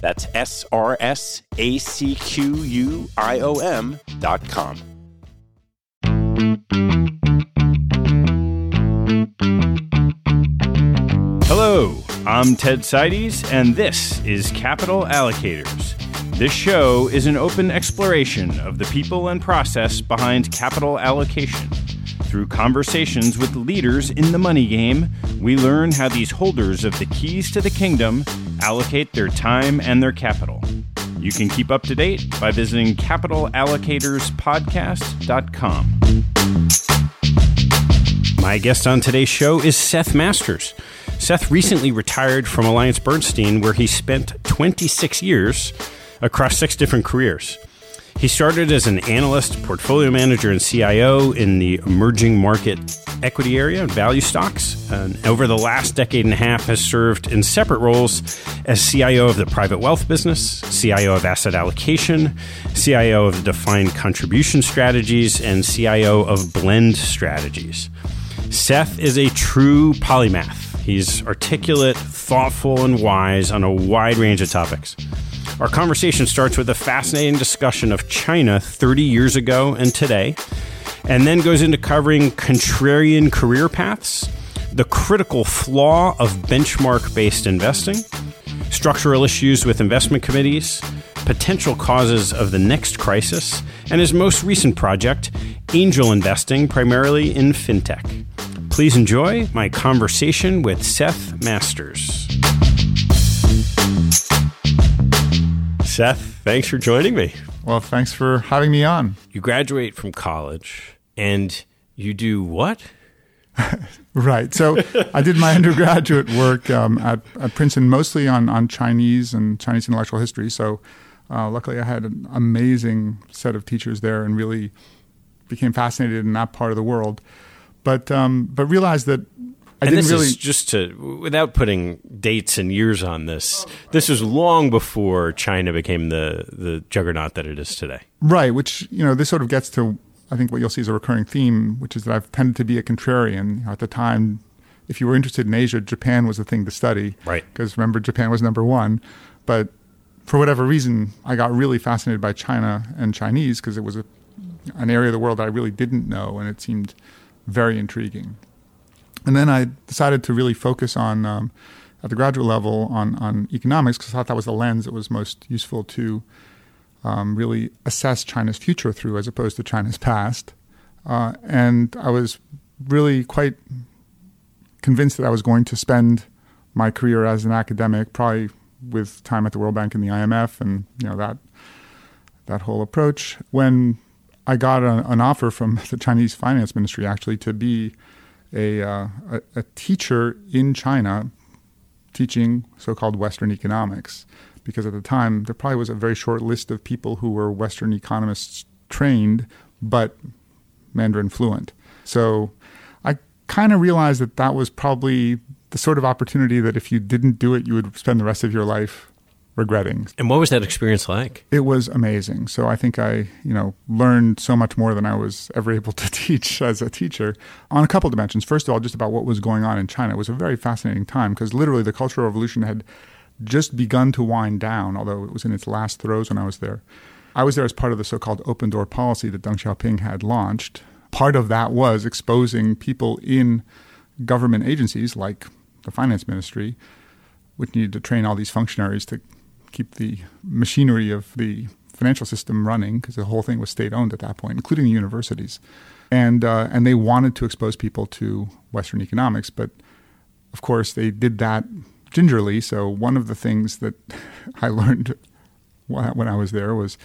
That's S R S A C Q U I O M dot com. Hello, I'm Ted Seides, and this is Capital Allocators. This show is an open exploration of the people and process behind capital allocation. Through conversations with leaders in the money game, we learn how these holders of the keys to the kingdom allocate their time and their capital. You can keep up to date by visiting capitalallocatorspodcast.com. My guest on today's show is Seth Masters. Seth recently retired from Alliance Bernstein, where he spent 26 years across six different careers. He started as an analyst, portfolio manager, and CIO in the emerging market equity area and value stocks. And over the last decade and a half, has served in separate roles as CIO of the private wealth business, CIO of asset allocation, CIO of defined contribution strategies, and CIO of blend strategies. Seth is a true polymath. He's articulate, thoughtful, and wise on a wide range of topics. Our conversation starts with a fascinating discussion of China 30 years ago and today, and then goes into covering contrarian career paths, the critical flaw of benchmark based investing, structural issues with investment committees, potential causes of the next crisis, and his most recent project, angel investing primarily in fintech. Please enjoy my conversation with Seth Masters. Seth, thanks for joining me. Well, thanks for having me on. You graduate from college and you do what? right. So I did my undergraduate work um, at, at, Princeton mostly on, on Chinese and Chinese intellectual history. So uh, luckily I had an amazing set of teachers there and really became fascinated in that part of the world. But, um, but realized that I and this really is just to without putting dates and years on this. This was long before China became the the juggernaut that it is today. right, which you know this sort of gets to I think what you'll see is a recurring theme, which is that I've tended to be a contrarian. You know, at the time, if you were interested in Asia, Japan was the thing to study. Right. Because remember, Japan was number one, but for whatever reason, I got really fascinated by China and Chinese because it was a, an area of the world that I really didn't know, and it seemed very intriguing. And then I decided to really focus on, um, at the graduate level, on, on economics because I thought that was the lens that was most useful to um, really assess China's future through as opposed to China's past. Uh, and I was really quite convinced that I was going to spend my career as an academic, probably with time at the World Bank and the IMF, and you know that that whole approach. When I got a, an offer from the Chinese Finance Ministry, actually, to be a, uh, a, a teacher in China, teaching so-called Western economics, because at the time there probably was a very short list of people who were Western economists trained, but Mandarin fluent. So I kind of realized that that was probably the sort of opportunity that if you didn't do it, you would spend the rest of your life regretting. And what was that experience like? It was amazing. So I think I, you know, learned so much more than I was ever able to teach as a teacher on a couple dimensions. First of all, just about what was going on in China. It was a very fascinating time because literally the Cultural Revolution had just begun to wind down, although it was in its last throes when I was there. I was there as part of the so-called open door policy that Deng Xiaoping had launched. Part of that was exposing people in government agencies like the finance ministry, which needed to train all these functionaries to keep the machinery of the financial system running because the whole thing was state owned at that point, including the universities. And uh, and they wanted to expose people to Western economics, but of course they did that gingerly. So one of the things that I learned when I was there was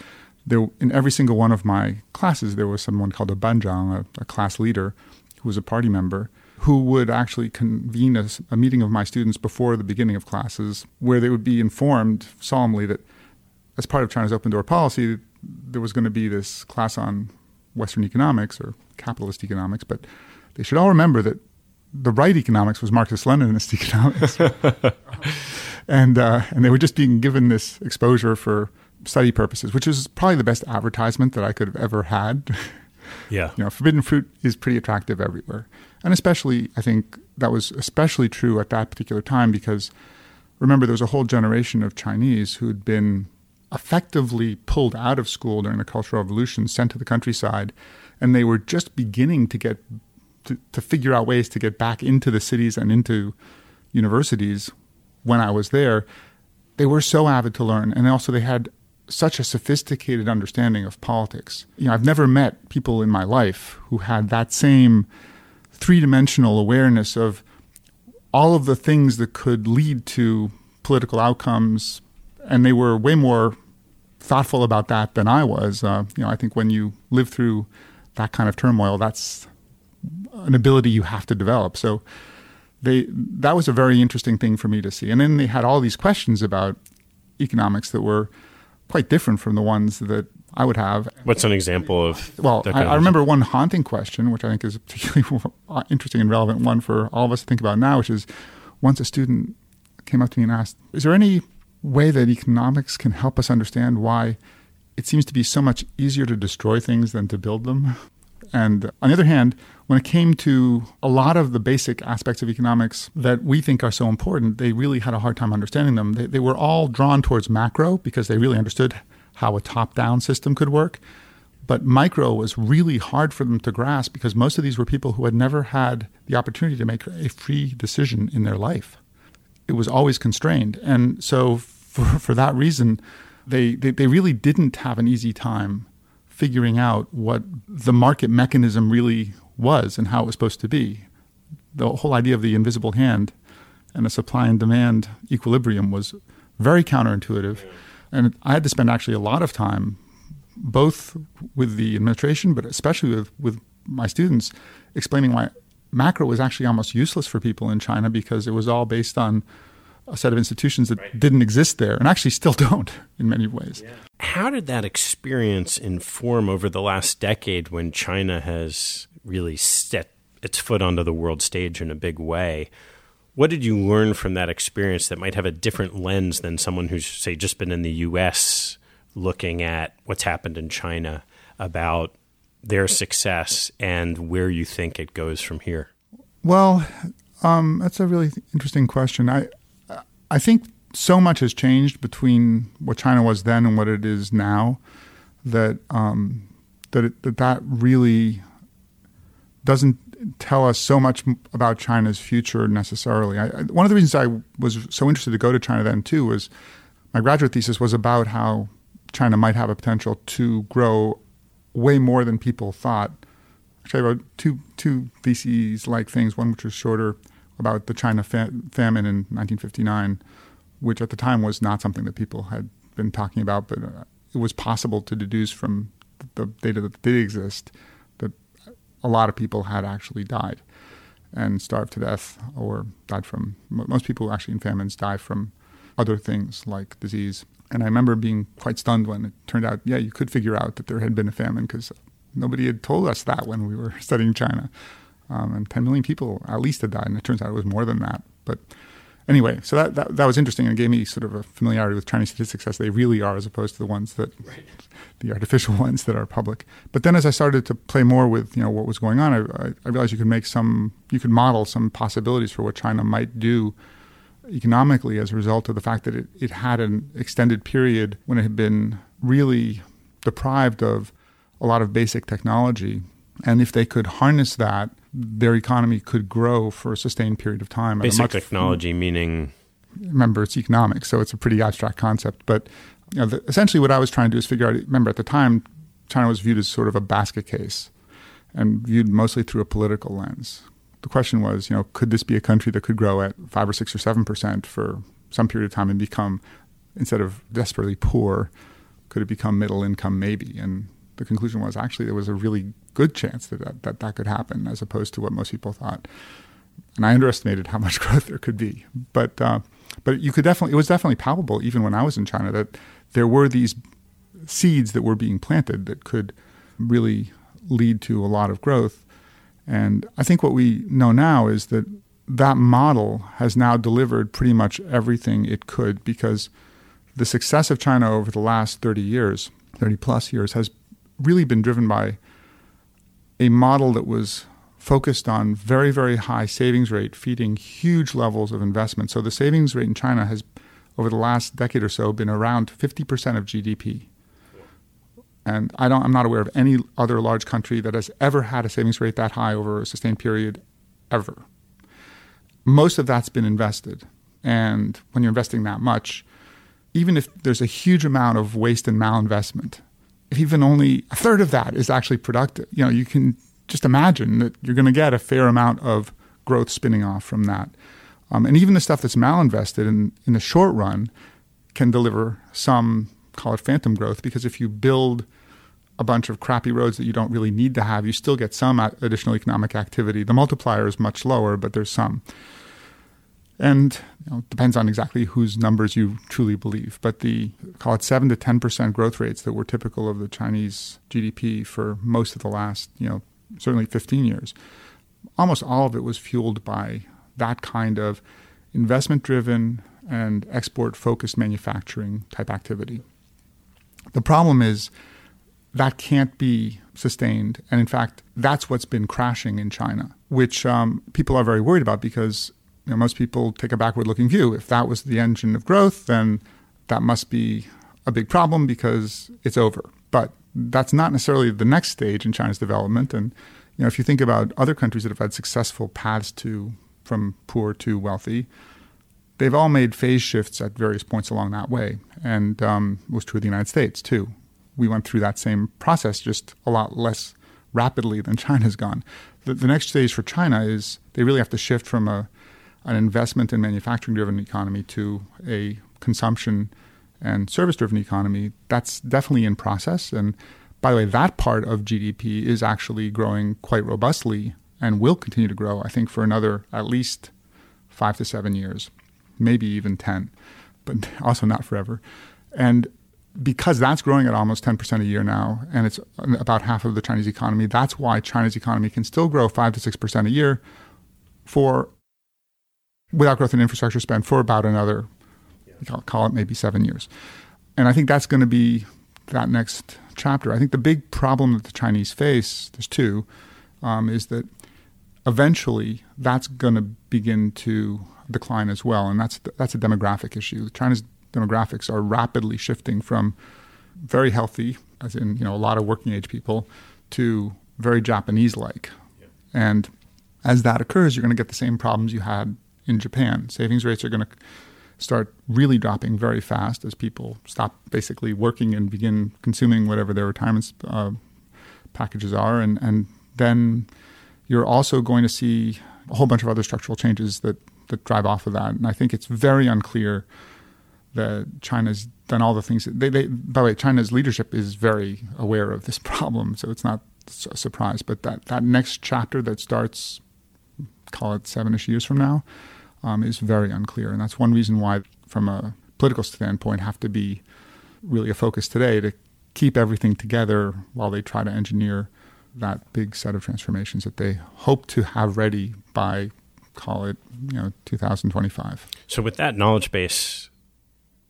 there in every single one of my classes there was someone called a banzhang, a, a class leader, who was a party member, who would actually convene a, a, meeting of my students before the beginning of classes, where they would be informed solemnly that, as part of China's open door policy, there was going to be this class on Western economics or capitalist economics, but they should all remember that the right economics was Marxist-Leninist economics, and uh, and they were just being given this exposure for study purposes, which is probably the best advertisement that I could have ever had. Yeah, you know, forbidden fruit is pretty attractive everywhere, and especially I think that was especially true at that particular time because remember there was a whole generation of Chinese who'd been effectively pulled out of school during the Cultural Revolution, sent to the countryside, and they were just beginning to get to, to figure out ways to get back into the cities and into universities when I was there. They were so avid to learn, and also they had such a sophisticated understanding of politics. You know, I've never met people in my life who had that same three-dimensional awareness of all of the things that could lead to political outcomes, and they were way more thoughtful about that than I was. Uh, you know, I think when you live through that kind of turmoil, that's an ability you have to develop. So they that was a very interesting thing for me to see. And then they had all these questions about economics that were quite different from the ones that I would have. What's an example of? Well, I, I, remember one haunting question, which I think is a particularly uh, interesting and relevant one for all of us to think about now, which is once a student came up to me and asked, "Is there any way that economics can help us understand why it seems to be so much easier to destroy things than to build them?" And on the other hand, when it came to a lot of the basic aspects of economics that we think are so important, they really had a hard time understanding them. They, they were all drawn towards macro because they really understood how a top down system could work. But micro was really hard for them to grasp because most of these were people who had never had the opportunity to make a free decision in their life. It was always constrained. And so, for, for that reason, they, they, they really didn't have an easy time figuring out what the market mechanism really was and how it was supposed to be. The whole idea of the invisible hand and a supply and demand equilibrium was very counterintuitive. And I had to spend actually a lot of time, both with the administration, but especially with, with my students, explaining why macro was actually almost useless for people in China because it was all based on a set of institutions that right. didn't exist there and actually still don't in many ways. Yeah. How did that experience inform over the last decade when China has really set its foot onto the world stage in a big way. What did you learn from that experience that might have a different lens than someone who's, say, just been in the US looking at what's happened in China about their success and where you think it goes from here? Well, um, that's a really interesting question. I I think so much has changed between what China was then and what it is now that um, that, it, that that really doesn't tell us so much about China's future necessarily. I, one of the reasons I was so interested to go to China then too was my graduate thesis was about how China might have a potential to grow way more than people thought. Actually, I wrote two two theses like things. One which was shorter about the China fa- famine in 1959, which at the time was not something that people had been talking about, but uh, it was possible to deduce from the data that did exist a lot of people had actually died and starved to death or died from most people actually in famines die from other things like disease. And i remember being quite stunned when it turned out yeah you could figure out that there had been a famine because nobody had told us that when we were studying china. Um, and 10 million people at least had died and it turns out it was more than that. But anyway, so that, that, that was interesting and gave me sort of a familiarity with Chinese statistics as they really are, as opposed to the ones that right. the artificial ones that are public. But then, as I started to play more with you know what was going on, I, I realized you could make some, you could model some possibilities for what China might do economically as a result of the fact that it, it had an extended period when it had been really deprived of a lot of basic technology. And if they could harness that their economy could grow for a sustained period of time. Basic technology, f- meaning. Remember, it's economics, so it's a pretty abstract concept. But you know, the, essentially, what I was trying to do is figure out. Remember, at the time, China was viewed as sort of a basket case, and viewed mostly through a political lens. The question was, you know, could this be a country that could grow at five or six or seven percent for some period of time and become, instead of desperately poor, could it become middle income maybe? And the conclusion was actually there was a really good chance that that, that that could happen, as opposed to what most people thought. And I underestimated how much growth there could be. But uh, but you could definitely it was definitely palpable even when I was in China that there were these seeds that were being planted that could really lead to a lot of growth. And I think what we know now is that that model has now delivered pretty much everything it could because the success of China over the last 30 years, 30 plus years, has really been driven by a model that was focused on very, very high savings rate, feeding huge levels of investment. So the savings rate in China has, over the last decade or so, been around 50% of GDP. And I don't, I'm not aware of any other large country that has ever had a savings rate that high over a sustained period, ever. Most of that's been invested. And when you're investing that much, even if there's a huge amount of waste and malinvestment, even only a third of that is actually productive, you know, you can just imagine that you're going to get a fair amount of growth spinning off from that. Um, and even the stuff that's malinvested in, in the short run can deliver some, call it phantom growth, because if you build a bunch of crappy roads that you don't really need to have, you still get some additional economic activity. The multiplier is much lower, but there's some. And you know, it depends on exactly whose numbers you truly believe. But the call it seven to ten percent growth rates that were typical of the Chinese GDP for most of the last, you know, certainly 15 years, almost all of it was fueled by that kind of investment driven and export focused manufacturing type activity. The problem is that can't be sustained. And in fact, that's what's been crashing in China, which um, people are very worried about because you know, most people take a backward looking view. If that was the engine of growth, then that must be a big problem because it's over. But that's not necessarily the next stage in China's development. And you know, if you think about other countries that have had successful paths to from poor to wealthy, they've all made phase shifts at various points along that way. And um, it was true of the United States too. We went through that same process, just a lot less rapidly than China's gone. The, the next stage for China is they really have to shift from a an investment and manufacturing driven economy to a consumption and service driven economy, that's definitely in process. And by the way, that part of GDP is actually growing quite robustly and will continue to grow, I think, for another at least five to seven years, maybe even 10, but also not forever. And because that's growing at almost 10% a year now, and it's about half of the Chinese economy, that's why China's economy can still grow 5 to 6% a year for without growth in infrastructure spend for about another, yeah. call it maybe seven years. And I think that's going to be that next chapter. I think the big problem that the Chinese face, there's two, um, is that eventually that's going to begin to decline as well, and that's that's a demographic issue. China's demographics are rapidly shifting from very healthy, as in you know a lot of working age people, to very Japanese like, yeah. and as that occurs, you're going to get the same problems you had in Japan. Savings rates are going to start really dropping very fast as people stop basically working and begin consuming whatever their retirement uh, packages are, and and then you're also going to see a whole bunch of other structural changes that that drive off of that. And I think it's very unclear that China's done all the things. They, they, by the way, China's leadership is very aware of this problem, so it's not a surprise. But that that next chapter that starts, call it seven-ish years from now, um, is very unclear, and that's one reason why, from a political standpoint, have to be really a focus today to keep everything together while they try to engineer that big set of transformations that they hope to have ready by call it you know 2025 so with that knowledge base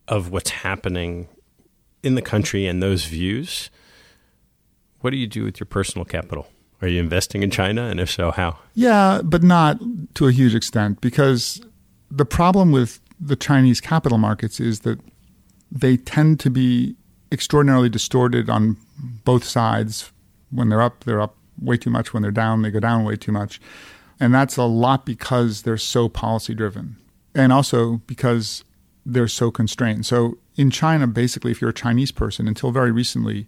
of what's happening in the country and those views what do you do with your personal capital are you investing in china and if so how yeah but not to a huge extent because the problem with the chinese capital markets is that they tend to be extraordinarily distorted on both sides when they're up, they're up way too much. When they're down, they go down way too much. And that's a lot because they're so policy driven. And also because they're so constrained. So in China, basically, if you're a Chinese person, until very recently,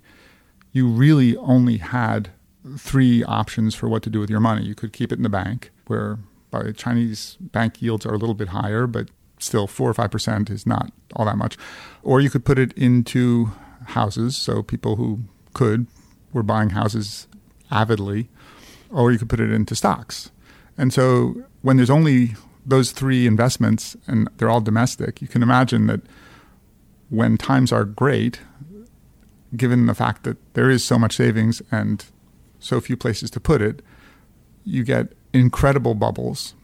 you really only had three options for what to do with your money. You could keep it in the bank, where by Chinese bank yields are a little bit higher, but still four or five percent is not all that much. Or you could put it into houses. So people who could were buying houses avidly, or you could put it into stocks. And so when there's only those three investments and they're all domestic, you can imagine that when times are great, given the fact that there is so much savings and so few places to put it, you get incredible bubbles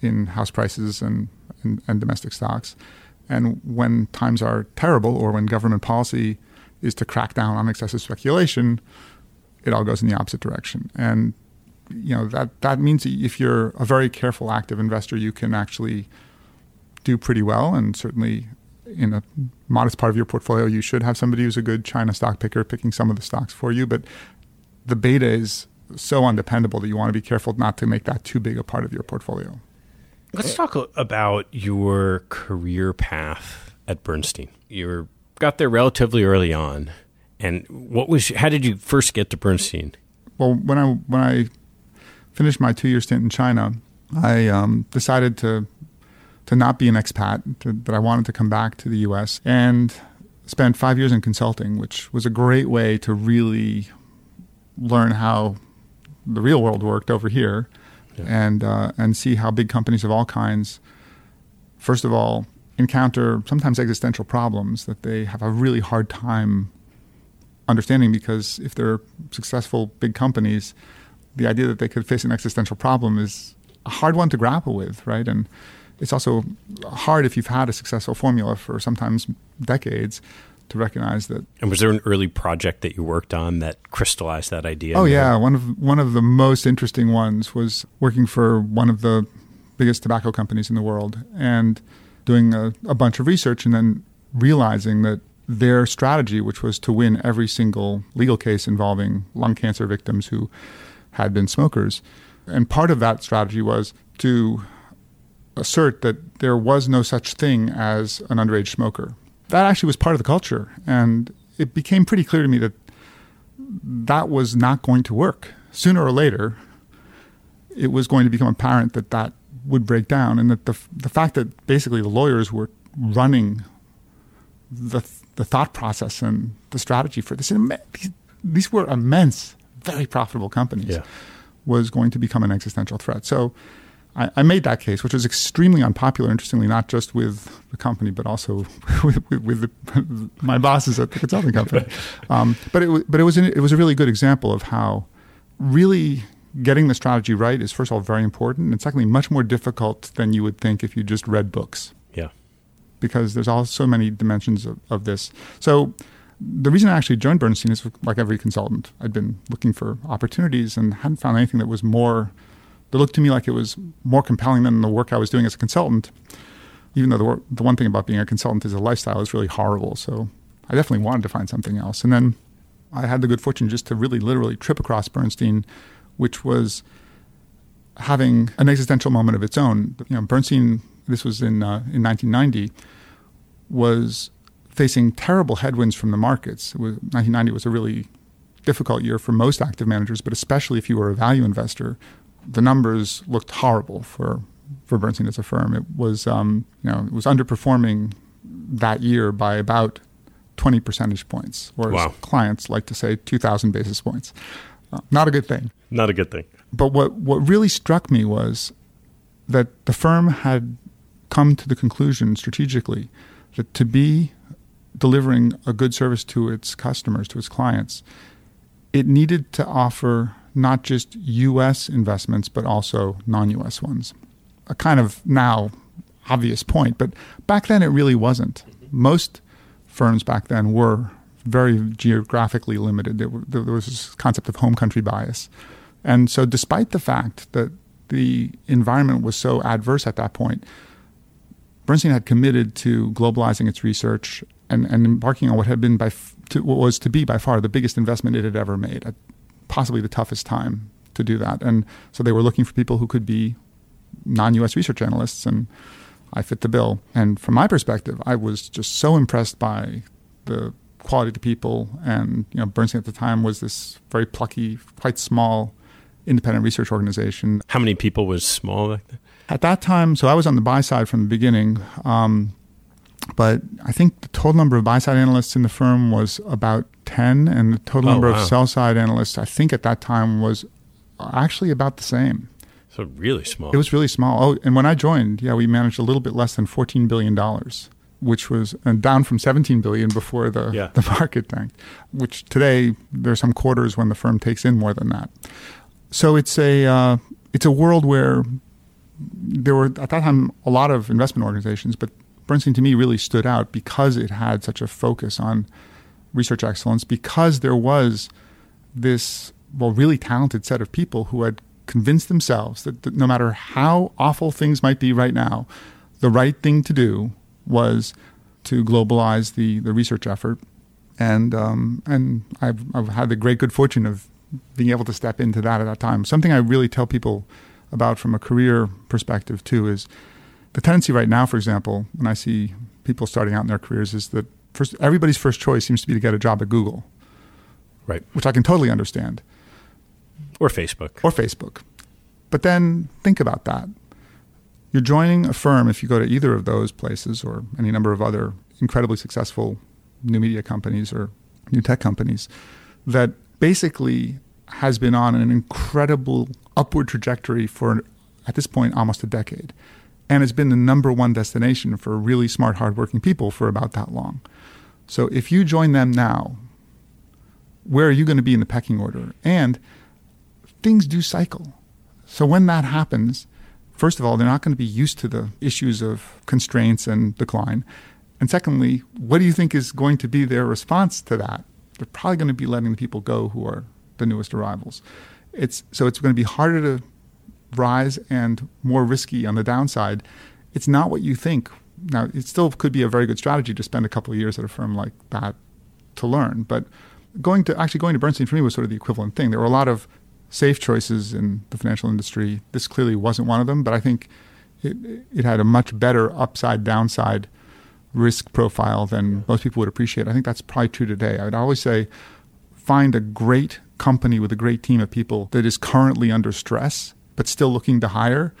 in house prices and, and, and domestic stocks. And when times are terrible or when government policy is to crack down on excessive speculation, it all goes in the opposite direction. And you know that that means if you're a very careful, active investor, you can actually do pretty well. And certainly, in a modest part of your portfolio, you should have somebody who's a good China stock picker picking some of the stocks for you. But the beta is so undependable that you want to be careful not to make that too big a part of your portfolio. Let's talk about your career path at Bernstein. You got there relatively early on. And what was how did you first get to Bernstein? Well, when I when I finished my two year stint in China, I um, decided to to not be an expat, to, that I wanted to come back to the U.S. and spent five years in consulting, which was a great way to really learn how the real world worked over here, yeah. and uh, and see how big companies of all kinds, first of all, encounter sometimes existential problems that they have a really hard time understanding because if they're successful big companies, the idea that they could face an existential problem is a hard one to grapple with, right? And it's also hard if you've had a successful formula for sometimes decades to recognize that. And was there an early project that you worked on that crystallized that idea? Oh yeah, one of one of the most interesting ones was working for one of the biggest tobacco companies in the world and doing a, a bunch of research and then realizing that their strategy, which was to win every single legal case involving lung cancer victims who had been smokers. And part of that strategy was to assert that there was no such thing as an underage smoker. That actually was part of the culture. And it became pretty clear to me that that was not going to work. Sooner or later, it was going to become apparent that that would break down, and that the, the fact that basically the lawyers were running the the thought process and the strategy for this. These, these were immense, very profitable companies. Yeah. Was going to become an existential threat. So I, I, made that case, which was extremely unpopular, interestingly, not just with the company, but also with, with, with the, my bosses at the consulting company. Um, but it, but it was, an, it was a really good example of how really getting the strategy right is, first of all, very important, and secondly, much more difficult than you would think if you just read books. Yeah. Because there's all so many dimensions of, of this. So the reason I actually joined Bernstein is like every consultant. I'd been looking for opportunities and hadn't found anything that was more – that looked to me like it was more compelling than the work I was doing as a consultant. Even though the, the one thing about being a consultant is a lifestyle is really horrible. So I definitely wanted to find something else. And then I had the good fortune just to really literally trip across Bernstein, which was having an existential moment of its own. You know, Bernstein, this was in uh, in 1990, was facing terrible headwinds from the markets. Was, 1990 was a really difficult year for most active managers, but especially if you were a value investor, the numbers looked horrible for for Bernstein as a firm. It was um, you know it was underperforming that year by about 20 percentage points, or wow. clients like to say 2,000 basis points. Uh, not a good thing. Not a good thing. But what what really struck me was that the firm had come to the conclusion strategically that to be delivering a good service to its customers, to its clients, it needed to offer not just US investments, but also non US ones. A kind of now obvious point, but back then it really wasn't. Most firms back then were very geographically limited. There, was this concept of home country bias. And so, despite the fact that the environment was so adverse at that point, Bernstein had committed to globalizing its research and, and embarking on what had been by to, what was to be by far the biggest investment it had ever made possibly the toughest time to do that. And so they were looking for people who could be non-U.S. research analysts, and I fit the bill. And from my perspective, I was just so impressed by the quality of the people. And you know, Bernstein at the time was this very plucky, quite small, independent research organization. How many people was small back then? At that time, so I was on the buy side from the beginning. Um, but I think the total number of buy side analysts in the firm was about 10, and the total oh, number wow. of sell side analysts, I think at that time, was actually about the same. So really small. It was really small. Oh, and when I joined, yeah, we managed a little bit less than $14 billion, which was uh, down from 17 billion before the, yeah. the market tanked, which today there's some quarters when the firm takes in more than that. So it's a, uh, it's a world where there were, at that time, a lot of investment organizations, but Bernstein to me really stood out because it had such a focus on research excellence, because there was this, well, really talented set of people who had convinced themselves that, that no matter how awful things might be right now, the right thing to do was to globalize the, the research effort. And, um, and I've, I've had the great good fortune of being able to step into that at that time. Something I really tell people about from a career perspective, too, is the tendency right now, for example, when I see people starting out in their careers, is that first everybody's first choice seems to be to get a job at Google, right? Which I can totally understand. Or Facebook. Or Facebook. But then think about that. You're joining a firm if you go to either of those places or any number of other incredibly successful new media companies or new tech companies that basically has been on an incredible upward trajectory for at this point almost a decade and has been the number one destination for really smart, hardworking people for about that long. So if you join them now, where are you going to be in the pecking order? And things do cycle. So when that happens, first of all, they're not going to be used to the issues of constraints and decline. And secondly, what do you think is going to be their response to that? They're probably going to be letting the people go who are the newest arrivals. It's so it's going to be harder to rise and more risky on the downside, it's not what you think. Now, it still could be a very good strategy to spend a couple of years at a firm like that to learn. But going to actually going to Bernstein for me was sort of the equivalent thing. There were a lot of safe choices in the financial industry. This clearly wasn't one of them, but I think it, it had a much better upside downside risk profile than most people would appreciate. I think that's probably true today. I would always say find a great company with a great team of people that is currently under stress but still looking to hire.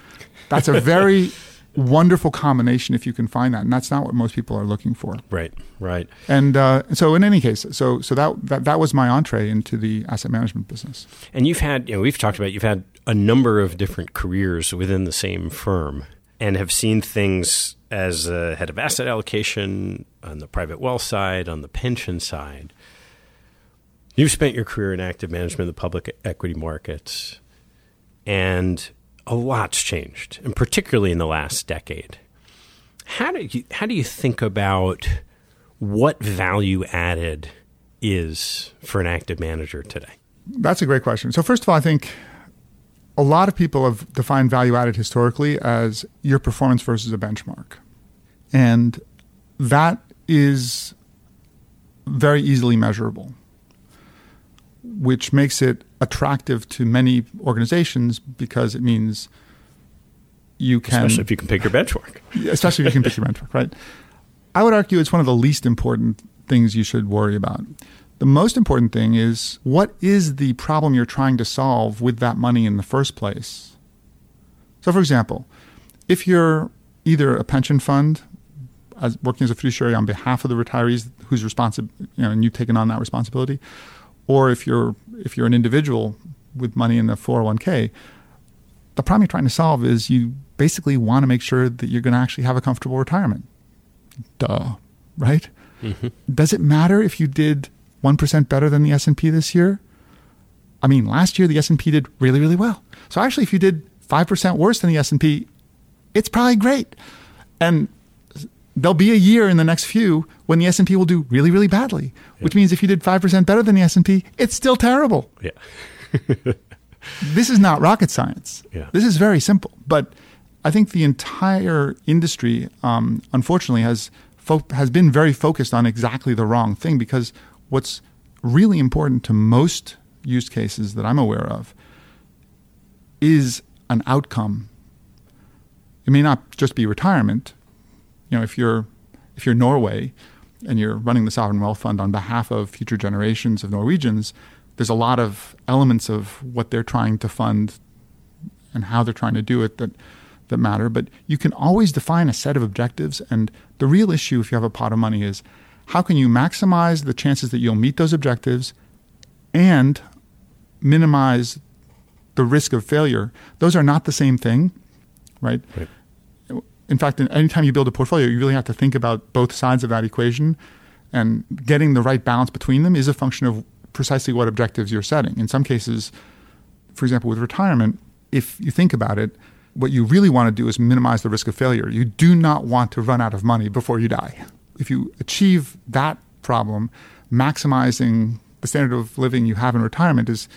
That's a very wonderful combination if you can find that, and that's not what most people are looking for. Right, right. And uh, so, in any case, so so that, that that was my entree into the asset management business. And you've had, you know, we've talked about you've had a number of different careers within the same firm and have seen things as a head of asset allocation on the private wealth side, on the pension side. You've spent your career in active management of the public equity markets, and a lot's changed, and particularly in the last decade. How do you how do you think about what value added is for an active manager today? That's a great question. So first of all, I think a lot of people have defined value added historically as your performance versus a benchmark. And that is very easily measurable, which makes it attractive to many organizations because it means you can. Especially if you can pick your benchmark. especially if you can pick your benchmark, right? I would argue it's one of the least important things you should worry about. The most important thing is what is the problem you're trying to solve with that money in the first place? So, for example, if you're either a pension fund as working as a fiduciary on behalf of the retirees who's responsible, you know, and you've taken on that responsibility, or if you're if you're an individual with money in the 401k, the problem you're trying to solve is you basically want to make sure that you're going to actually have a comfortable retirement. Duh, right? Mm-hmm. Does it matter if you did 1% better than the S&P this year? I mean, last year the S&P did really really well. So actually if you did 5% worse than the S&P, it's probably great. And there'll be a year in the next few when the S&P will do really really badly, yeah. which means if you did 5% better than the S&P, it's still terrible. Yeah. this is not rocket science. Yeah. This is very simple, but I think the entire industry, um, unfortunately, has fo- has been very focused on exactly the wrong thing because what's really important to most use cases that I'm aware of is an outcome. It may not just be retirement. You know, if you're if you're Norway and you're running the sovereign wealth fund on behalf of future generations of Norwegians, there's a lot of elements of what they're trying to fund and how they're trying to do it that that matter. But you can always define a set of objectives. And the real issue, if you have a pot of money, is how can you maximize the chances that you'll meet those objectives and minimize the risk of failure? Those are not the same thing, right? right. In fact, anytime you build a portfolio, you really have to think about both sides of that equation. And getting the right balance between them is a function of precisely what objectives you're setting. In some cases, for example, with retirement, if you think about it, what you really want to do is minimize the risk of failure. You do not want to run out of money before you die if you achieve that problem, maximizing the standard of living you have in retirement is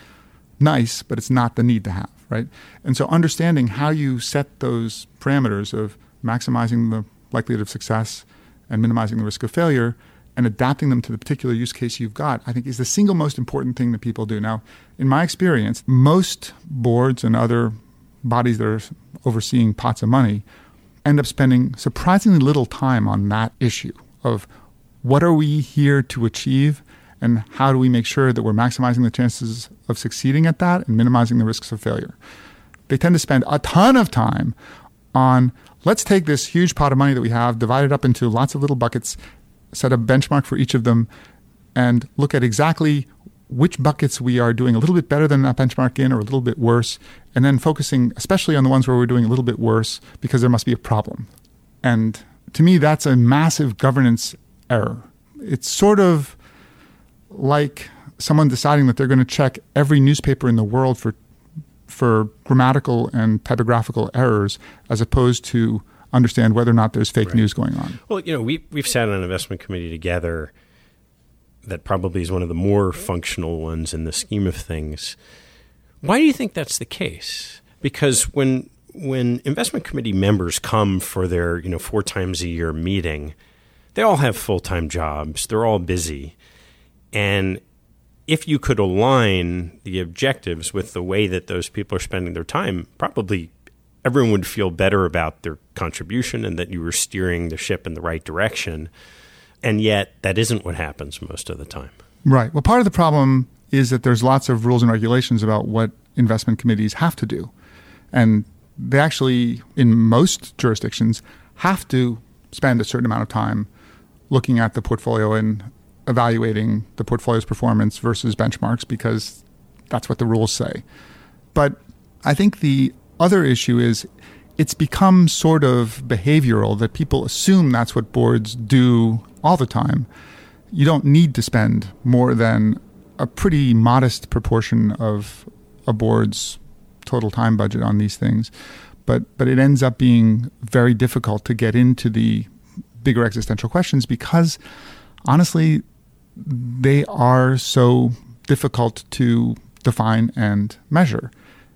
nice, but it's not the need to have, right? And so understanding how you set those parameters of maximizing the likelihood of success and minimizing the risk of failure and adapting them to the particular use case you've got, I think is the single most important thing that people do. Now, in my experience, most boards and other bodies that are overseeing pots of money end up spending surprisingly little time on that issue of what are we here to achieve and how do we make sure that we're maximizing the chances of succeeding at that and minimizing the risks of failure. They tend to spend a ton of time on let's take this huge pot of money that we have, divide it up into lots of little buckets, set a benchmark for each of them, and look at exactly which buckets we are doing a little bit better than that benchmark in or a little bit worse, and then focusing especially on the ones where we're doing a little bit worse because there must be a problem. And to me, that's a massive governance error. It's sort of like someone deciding that they're going to check every newspaper in the world for for grammatical and typographical errors as opposed to understand whether or not there's fake right. news going on. Well, you know, we we've sat on an investment committee together that probably is one of the more functional ones in the scheme of things. Why do you think that's the case? Because when when investment committee members come for their you know four times a year meeting, they all have full time jobs. They're all busy, and if you could align the objectives with the way that those people are spending their time, probably everyone would feel better about their contribution and that you were steering the ship in the right direction. And yet, that isn't what happens most of the time. Right. Well, part of the problem is that there's lots of rules and regulations about what investment committees have to do. And they actually, in most jurisdictions, have to spend a certain amount of time looking at the portfolio and evaluating the portfolio's performance versus benchmarks because that's what the rules say. But I think the other issue is it's become sort of behavioral that people assume that's what boards do all the time. You don't need to spend more than a pretty modest proportion of a board's total time budget on these things. But but it ends up being very difficult to get into the bigger existential questions because honestly they are so difficult to define and measure.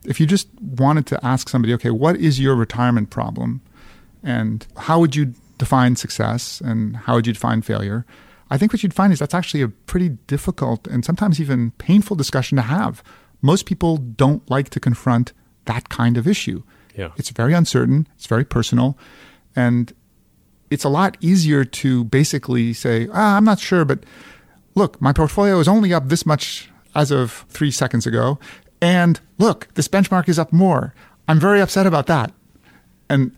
If you just wanted to ask somebody, okay, what is your retirement problem? And how would you define success and how would you define failure? I think what you'd find is that's actually a pretty difficult and sometimes even painful discussion to have. Most people don't like to confront that kind of issue. Yeah. It's very uncertain, it's very personal, and it's a lot easier to basically say, ah, I'm not sure, but look, my portfolio is only up this much as of three seconds ago. And look, this benchmark is up more. I'm very upset about that. And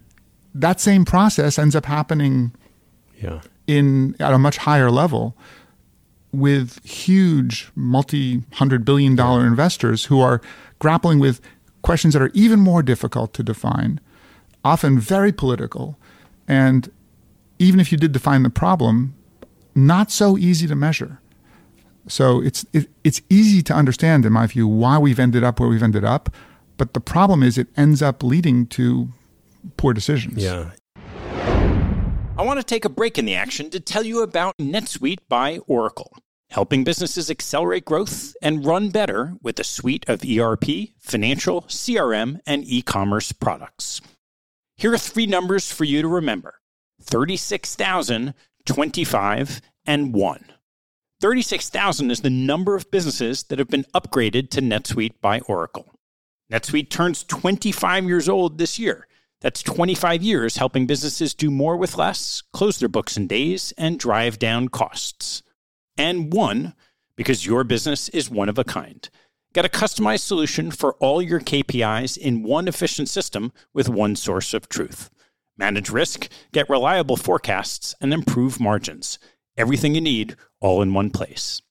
that same process ends up happening yeah. in at a much higher level with huge multi hundred billion dollar yeah. investors who are grappling with questions that are even more difficult to define, often very political, and even if you did define the problem, not so easy to measure. So it's it, it's easy to understand, in my view, why we've ended up where we've ended up. But the problem is, it ends up leading to poor decisions. Yeah. I want to take a break in the action to tell you about NetSuite by Oracle, helping businesses accelerate growth and run better with a suite of ERP, financial, CRM, and e commerce products. Here are three numbers for you to remember 36,000, 25, and 1. 36,000 is the number of businesses that have been upgraded to NetSuite by Oracle. NetSuite turns 25 years old this year. That's 25 years helping businesses do more with less, close their books in days, and drive down costs. And one, because your business is one of a kind. Get a customized solution for all your KPIs in one efficient system with one source of truth. Manage risk, get reliable forecasts, and improve margins. Everything you need all in one place.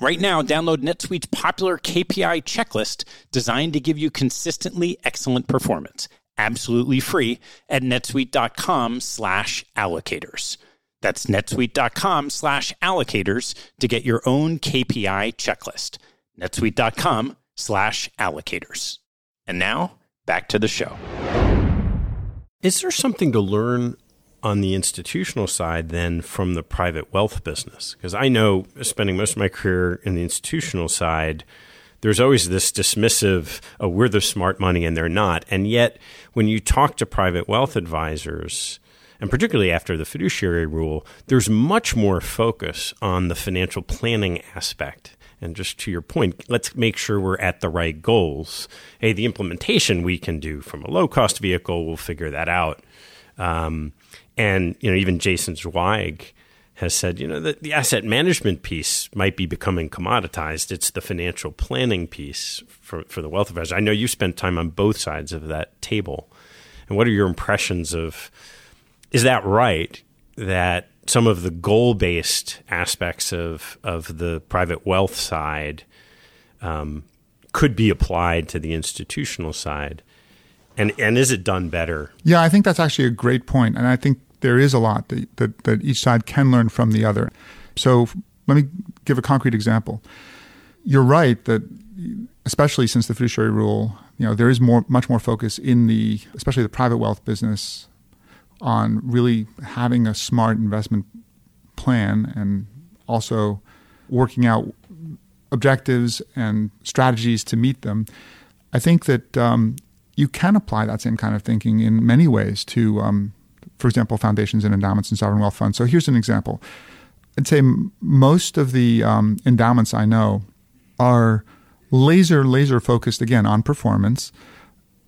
Right now, download NetSuite's popular KPI checklist designed to give you consistently excellent performance, absolutely free at netsuite.com slash allocators. That's netsuite.com slash allocators to get your own KPI checklist. netsuite.com slash allocators. And now, back to the show. Is there something to learn on the institutional side than from the private wealth business? Because I know, spending most of my career in the institutional side, there's always this dismissive, oh, we're the smart money and they're not. And yet, when you talk to private wealth advisors, and particularly after the fiduciary rule, there's much more focus on the financial planning aspect. And just to your point, let's make sure we're at the right goals. Hey, the implementation we can do from a low cost vehicle, we'll figure that out. Um, and you know, even Jason Zweig has said, you know, that the asset management piece might be becoming commoditized. It's the financial planning piece for, for the wealth advisor. I know you spent time on both sides of that table. And what are your impressions of is that right that some of the goal based aspects of, of the private wealth side um, could be applied to the institutional side? And and is it done better? Yeah, I think that's actually a great point, and I think there is a lot that, that, that each side can learn from the other. So let me give a concrete example. You're right that especially since the fiduciary rule, you know, there is more much more focus in the especially the private wealth business on really having a smart investment plan and also working out objectives and strategies to meet them. I think that um, you can apply that same kind of thinking in many ways to, um, for example, foundations and endowments and sovereign wealth funds. So here's an example. I'd say most of the um, endowments I know are laser, laser focused again on performance.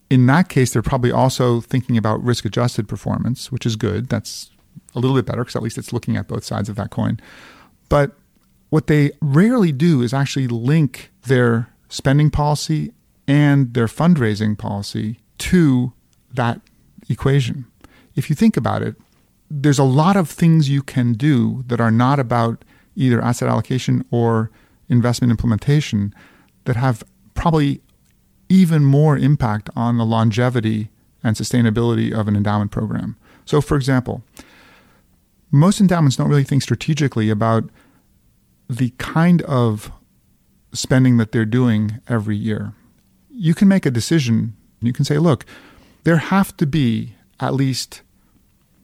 In that case, they're probably also thinking about risk adjusted performance, which is good. That's a little bit better because at least it's looking at both sides of that coin. But what they rarely do is actually link their spending policy and their fundraising policy to that equation. If you think about it, there's a lot of things you can do that are not about either asset allocation or investment implementation that have probably even more impact on the longevity and sustainability of an endowment program. So, for example, most endowments don't really think strategically about the kind of spending that they're doing every year. You can make a decision. You can say, look, there have to be at least,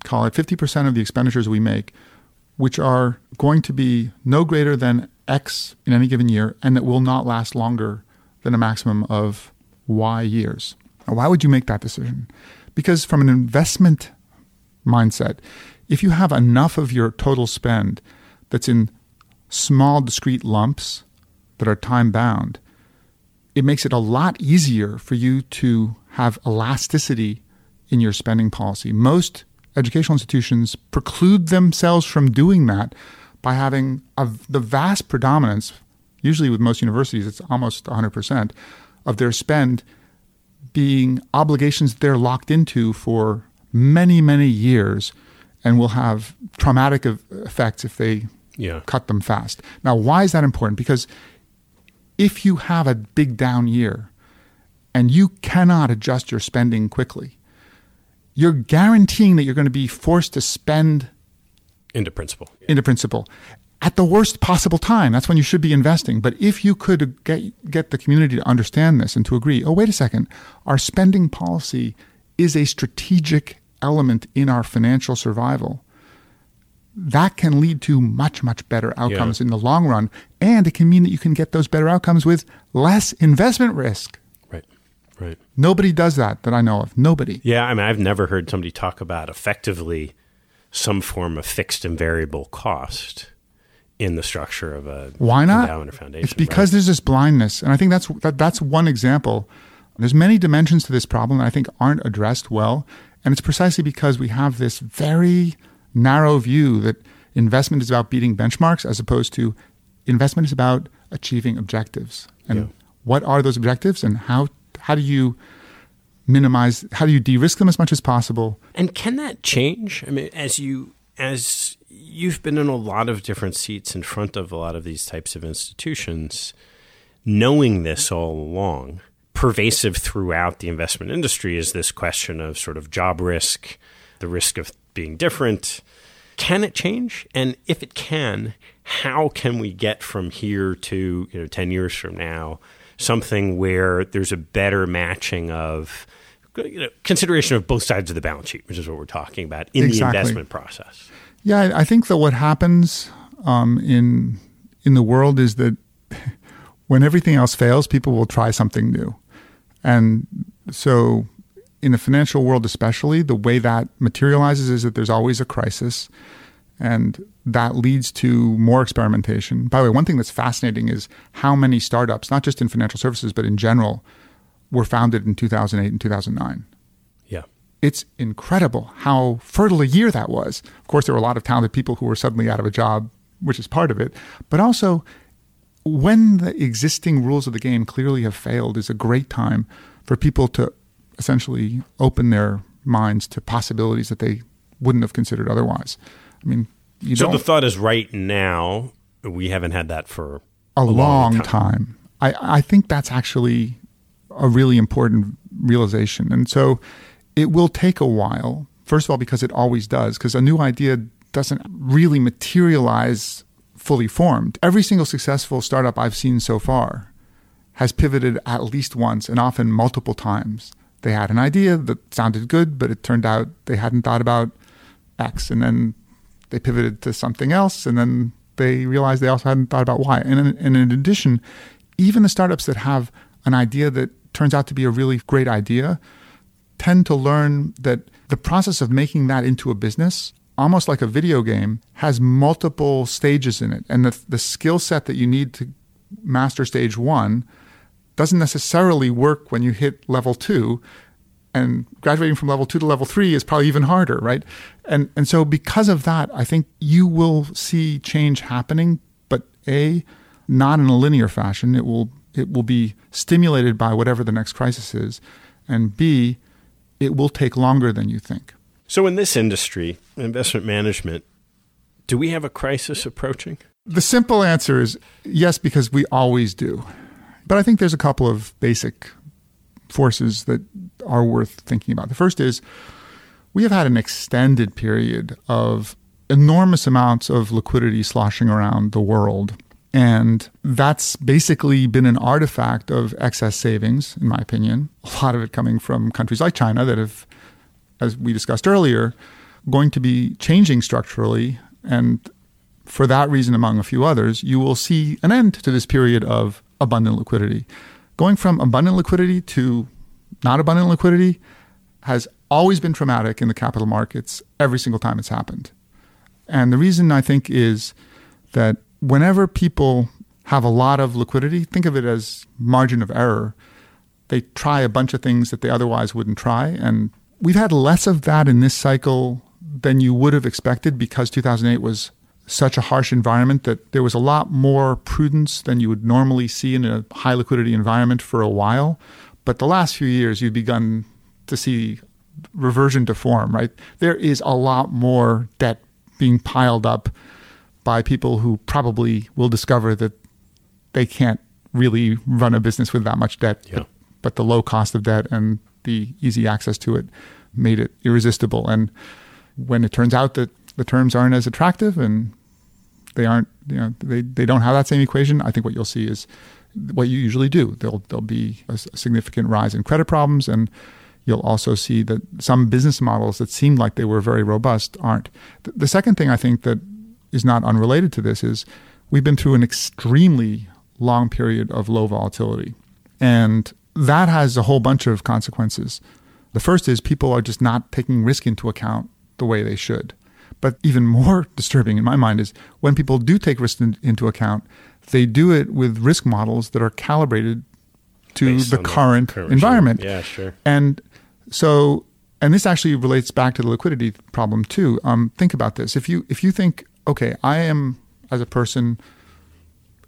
call it 50% of the expenditures we make, which are going to be no greater than X in any given year and that will not last longer than a maximum of Y years. Now, why would you make that decision? Because from an investment mindset, if you have enough of your total spend that's in small, discrete lumps that are time bound, it makes it a lot easier for you to have elasticity in your spending policy. Most educational institutions preclude themselves from doing that by having a, the vast predominance, usually with most universities, it's almost 100%, of their spend being obligations they're locked into for many, many years and will have traumatic effects if they yeah. cut them fast. Now, why is that important? Because if you have a big down year and you cannot adjust your spending quickly, you're guaranteeing that you're going to be forced to spend into principal. Into principal at the worst possible time. That's when you should be investing. But if you could get get the community to understand this and to agree, oh wait a second, our spending policy is a strategic element in our financial survival. That can lead to much much better outcomes yeah. in the long run, and it can mean that you can get those better outcomes with less investment risk. Right. Right. Nobody does that that I know of. Nobody. Yeah, I mean, I've never heard somebody talk about effectively some form of fixed and variable cost in the structure of a why not endowment or foundation. It's because right? there's this blindness, and I think that's that, that's one example. There's many dimensions to this problem that I think aren't addressed well, and it's precisely because we have this very narrow view that investment is about beating benchmarks as opposed to investment is about achieving objectives. And yeah. what are those objectives, and how how do you minimize? How do you de-risk them as much as possible? And can that change? I mean, as you as you've been in a lot of different seats in front of a lot of these types of institutions, knowing this all along, pervasive throughout the investment industry is this question of sort of job risk, the risk of being different. Can it change? And if it can, how can we get from here to you know 10 years from now something where there's a better matching of you know, consideration of both sides of the balance sheet, which is what we're talking about in exactly. the investment process. Yeah, I think that what happens um, in in the world is that when everything else fails, people will try something new, and so in the financial world, especially, the way that materializes is that there's always a crisis, and that leads to more experimentation. By the way, one thing that's fascinating is how many startups, not just in financial services but in general, were founded in 2008 and 2009 Yeah. it's incredible how fertile a year that was. Of course, there were a lot of talented people who were suddenly out of a job, which is part of it. But also, when the existing rules of the game clearly have failed, is a great time for people to essentially open their minds to possibilities that they wouldn't have considered otherwise. I mean, so the thought is right now we haven't had that for a, a long, long time. time. I, I think that's actually a really important realization, and so it will take a while. First of all, because it always does, because a new idea doesn't really materialize fully formed. Every single successful startup I've seen so far has pivoted at least once and often multiple times. They had an idea that sounded good, but it turned out they hadn't thought about X. And then they pivoted to something else, and then they realized they also hadn't thought about Y. And in, and in addition, even the startups that have an idea that turns out to be a really great idea tend to learn that the process of making that into a business, almost like a video game, has multiple stages in it. And the, the skill set that you need to master stage one doesn't necessarily work when you hit level two. And graduating from level two to level three is probably even harder, right? And and so because of that, I think you will see change happening, but A, not in a linear fashion. It will it will be stimulated by whatever the next crisis is. And B, it will take longer than you think. So, in this industry, investment management, do we have a crisis approaching? The simple answer is yes, because we always do. But I think there's a couple of basic forces that are worth thinking about. The first is we have had an extended period of enormous amounts of liquidity sloshing around the world. And that's basically been an artifact of excess savings, in my opinion. A lot of it coming from countries like China that have, as we discussed earlier, going to be changing structurally. And for that reason, among a few others, you will see an end to this period of abundant liquidity. Going from abundant liquidity to not abundant liquidity has always been traumatic in the capital markets every single time it's happened. And the reason I think is that whenever people have a lot of liquidity, think of it as margin of error. They try a bunch of things that they otherwise wouldn't try. And we've had less of that in this cycle than you would have expected because 2008 was such a harsh environment that there was a lot more prudence than you would normally see in a high liquidity environment for a while. But the last few years, you've begun to see reversion to form, right? There is a lot more debt being piled up by people who probably will discover that they can't really run a business with that much debt. Yeah. But, but the low cost of debt and the easy access to it made it irresistible. And when it turns out that the terms aren't as attractive and they aren't, you know, they, they don't have that same equation, I think what you'll see is what you usually do. There'll, there'll be a significant rise in credit problems and you'll also see that some business models that seemed like they were very robust aren't. The second thing I think that is not unrelated to this is we've been through an extremely long period of low volatility. And that has a whole bunch of consequences. The first is people are just not taking risk into account the way they should. But even more disturbing in my mind is when people do take risk in, into account, they do it with risk models that are calibrated to Based the on the current, current environment. Yeah, sure. And so, and this actually relates back to the liquidity problem too. Um, think about this: if you if you think, okay, I am as a person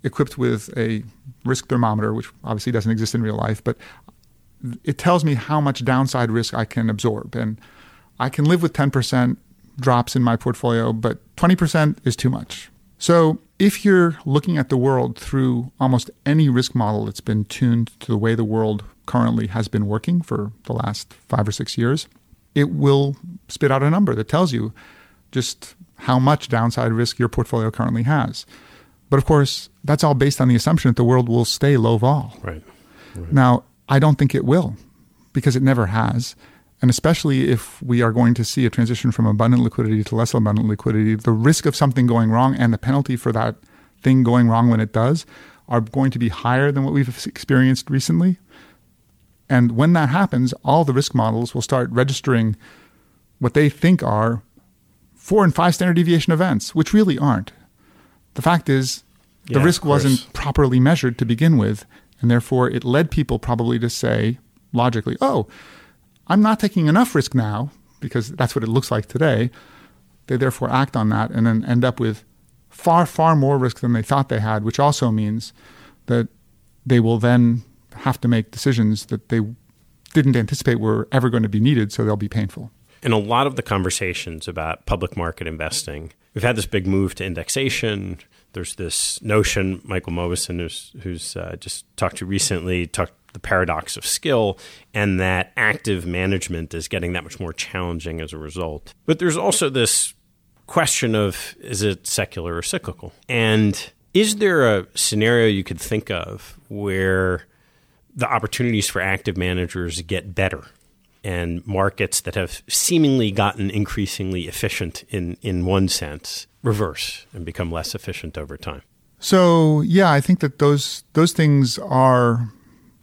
equipped with a risk thermometer, which obviously doesn't exist in real life, but it tells me how much downside risk I can absorb, and I can live with ten percent drops in my portfolio, but twenty percent is too much. So if you're looking at the world through almost any risk model that's been tuned to the way the world currently has been working for the last five or six years, it will spit out a number that tells you just how much downside risk your portfolio currently has. But of course, that's all based on the assumption that the world will stay low vol. Right. Now, I don't think it will because it never has. And especially if we are going to see a transition from abundant liquidity to less abundant liquidity, the risk of something going wrong and the penalty for that thing going wrong when it does are going to be higher than what we've experienced recently. And when that happens, all the risk models will start registering what they think are four and five standard deviation events, which really aren't. The fact is, the Yeah, risk wasn't properly measured to begin with, and therefore it led people probably to say, logically, oh, I'm not taking enough risk now, because that's what it looks like today. They therefore act on that and then end up with far, far more risk than they thought they had, which also means that they will then have to make decisions that they didn't anticipate were ever going to be needed, so they'll be painful. in a lot of the conversations about public market investing, we've had this big move to indexation. There's this notion, Michael Mauboussin, who's, who's uh, just talked to recently, talked the paradox of skill, and that active management is getting that much more challenging as a result. But there's also this question of is it secular or cyclical? And is there a scenario you could think of where the opportunities for active managers get better and markets that have seemingly gotten increasingly efficient in, in one sense reverse and become less efficient over time. So yeah, I think that those those things are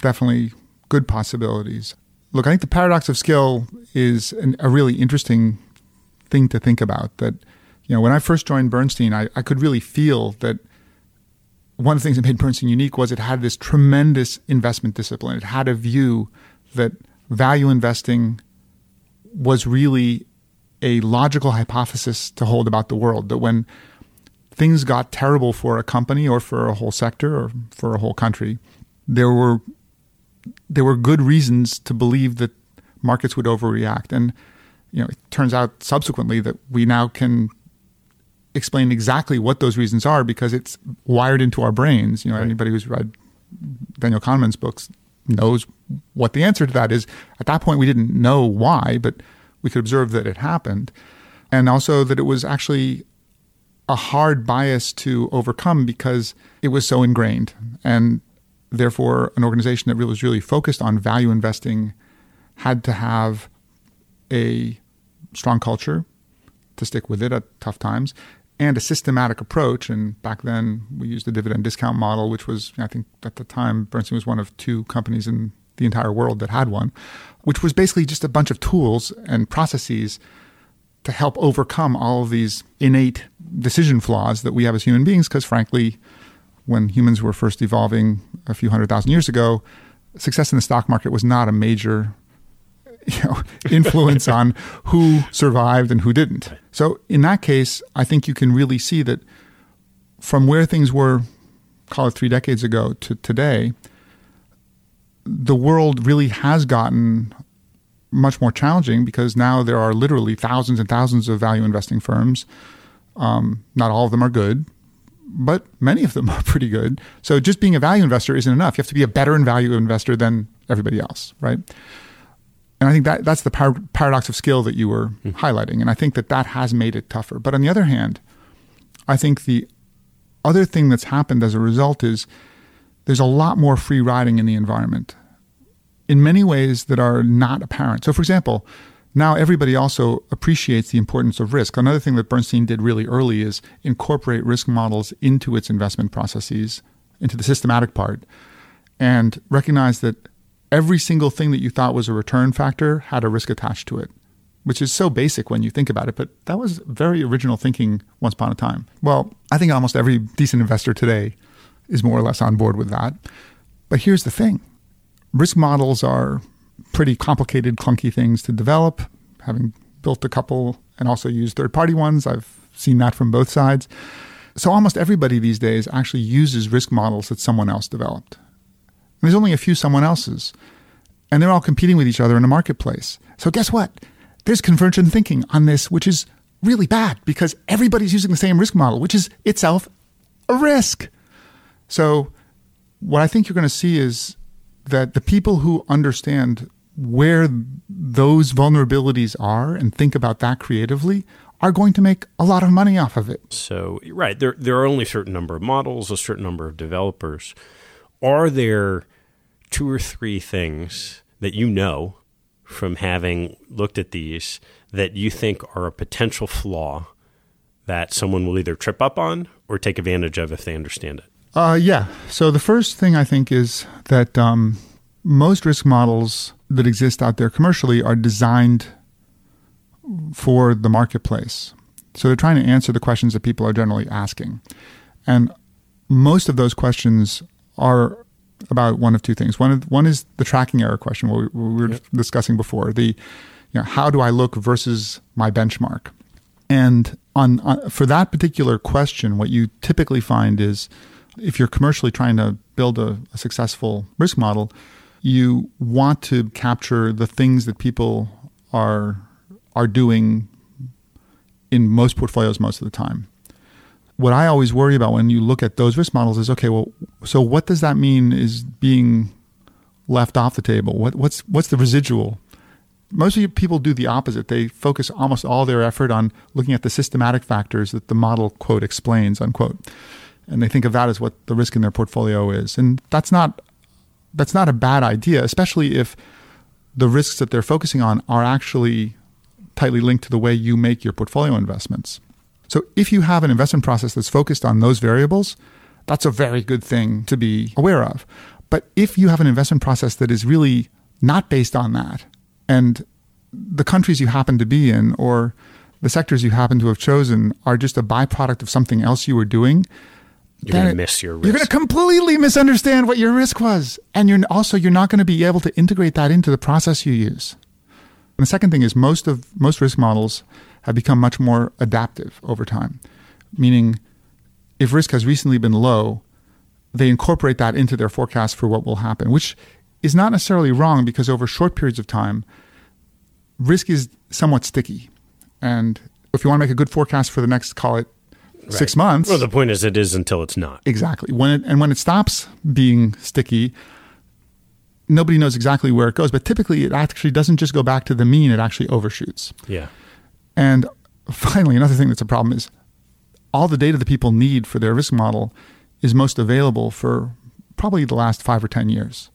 definitely good possibilities. Look, I think the paradox of skill is an, a really interesting thing to think about. That you know, when I first joined Bernstein, I, I could really feel that one of the things that made Bernstein unique was it had this tremendous investment discipline. It had a view that value investing was really a logical hypothesis to hold about the world. That when things got terrible for a company or for a whole sector or for a whole country, there were there were good reasons to believe that markets would overreact. And you know, it turns out subsequently that we now can explain exactly what those reasons are because it's wired into our brains. You know, Right. anybody who's read Daniel Kahneman's books knows what the answer to that is. At that point, we didn't know why, but we could observe that it happened. And also that it was actually a hard bias to overcome because it was so ingrained. And therefore, an organization that was really focused on value investing had to have a strong culture to stick with it at tough times and a systematic approach. And back then, we used the dividend discount model, which was, I think, at the time, Bernstein was one of two companies in the entire world that had one, which was basically just a bunch of tools and processes to help overcome all of these innate decision flaws that we have as human beings. Because frankly, when humans were first evolving a few hundred thousand years ago, success in the stock market was not a major you know, influence on who survived and who didn't. So in that case, I think you can really see that from where things were, call it three decades ago to today, the world really has gotten much more challenging because now there are literally thousands and thousands of value investing firms. Um, not all of them are good, but many of them are pretty good. So just being a value investor isn't enough. You have to be a better in value investor than everybody else, right? And I think that that's the par- paradox of skill that you were mm. highlighting. And I think that that has made it tougher. But on the other hand, I think the other thing that's happened as a result is there's a lot more free riding in the environment in many ways that are not apparent. So, for example, now everybody also appreciates the importance of risk. Another thing that Bernstein did really early is incorporate risk models into its investment processes, into the systematic part, and recognize that every single thing that you thought was a return factor had a risk attached to it, which is so basic when you think about it. But that was very original thinking once upon a time. Well, I think almost every decent investor today is more or less on board with that. But here's the thing risk models are pretty complicated, clunky things to develop. Having built a couple and also used third party ones, I've seen that from both sides. So almost everybody these days actually uses risk models that someone else developed. And there's only a few someone else's. And they're all competing with each other in a marketplace. So guess what? There's convergent thinking on this, which is really bad because everybody's using the same risk model, which is itself a risk. So what I think you're going to see is that the people who understand where those vulnerabilities are and think about that creatively are going to make a lot of money off of it. So, right, there there are only a certain number of models, a certain number of developers. Are there two or three things that you know from having looked at these that you think are a potential flaw that someone will either trip up on or take advantage of if they understand it? Uh, yeah. So the first thing I think is that um, most risk models that exist out there commercially are designed for the marketplace. So they're trying to answer the questions that people are generally asking. And most of those questions are about one of two things. One, one is the tracking error question, what we, we were yep. discussing before. The, you know, how do I look versus my benchmark? And on, on for that particular question, what you typically find is if you're commercially trying to build a, a successful risk model, you want to capture the things that people are are doing in most portfolios most of the time what I always worry about when you look at those risk models is okay, well, so what does that mean is being left off the table? What, what's what's the residual? Most of people do the opposite. They focus almost all their effort on looking at the systematic factors that the model quote explains unquote, and they think of that as what the risk in their portfolio is. And that's not that's not a bad idea, especially if the risks that they're focusing on are actually tightly linked to the way you make your portfolio investments. So if you have an investment process that's focused on those variables, that's a very good thing to be aware of. But if you have an investment process that is really not based on that, and the countries you happen to be in or the sectors you happen to have chosen are just a byproduct of something else you were doing, you're going to miss your risk. You're going to completely misunderstand what your risk was. And you're also you're not going to be able to integrate that into the process you use. And the second thing is most of most risk models have become much more adaptive over time, meaning if risk has recently been low, they incorporate that into their forecast for what will happen, which is not necessarily wrong because over short periods of time, risk is somewhat sticky. And if you want to make a good forecast for the next, call it right. six months. Well, the point is, it is until it's not. Exactly. When it, and when it stops being sticky, nobody knows exactly where it goes, but typically it actually doesn't just go back to the mean, it actually overshoots. Yeah. And finally, another thing that's a problem is all the data that people need for their risk model is most available for probably the last five or 10 years.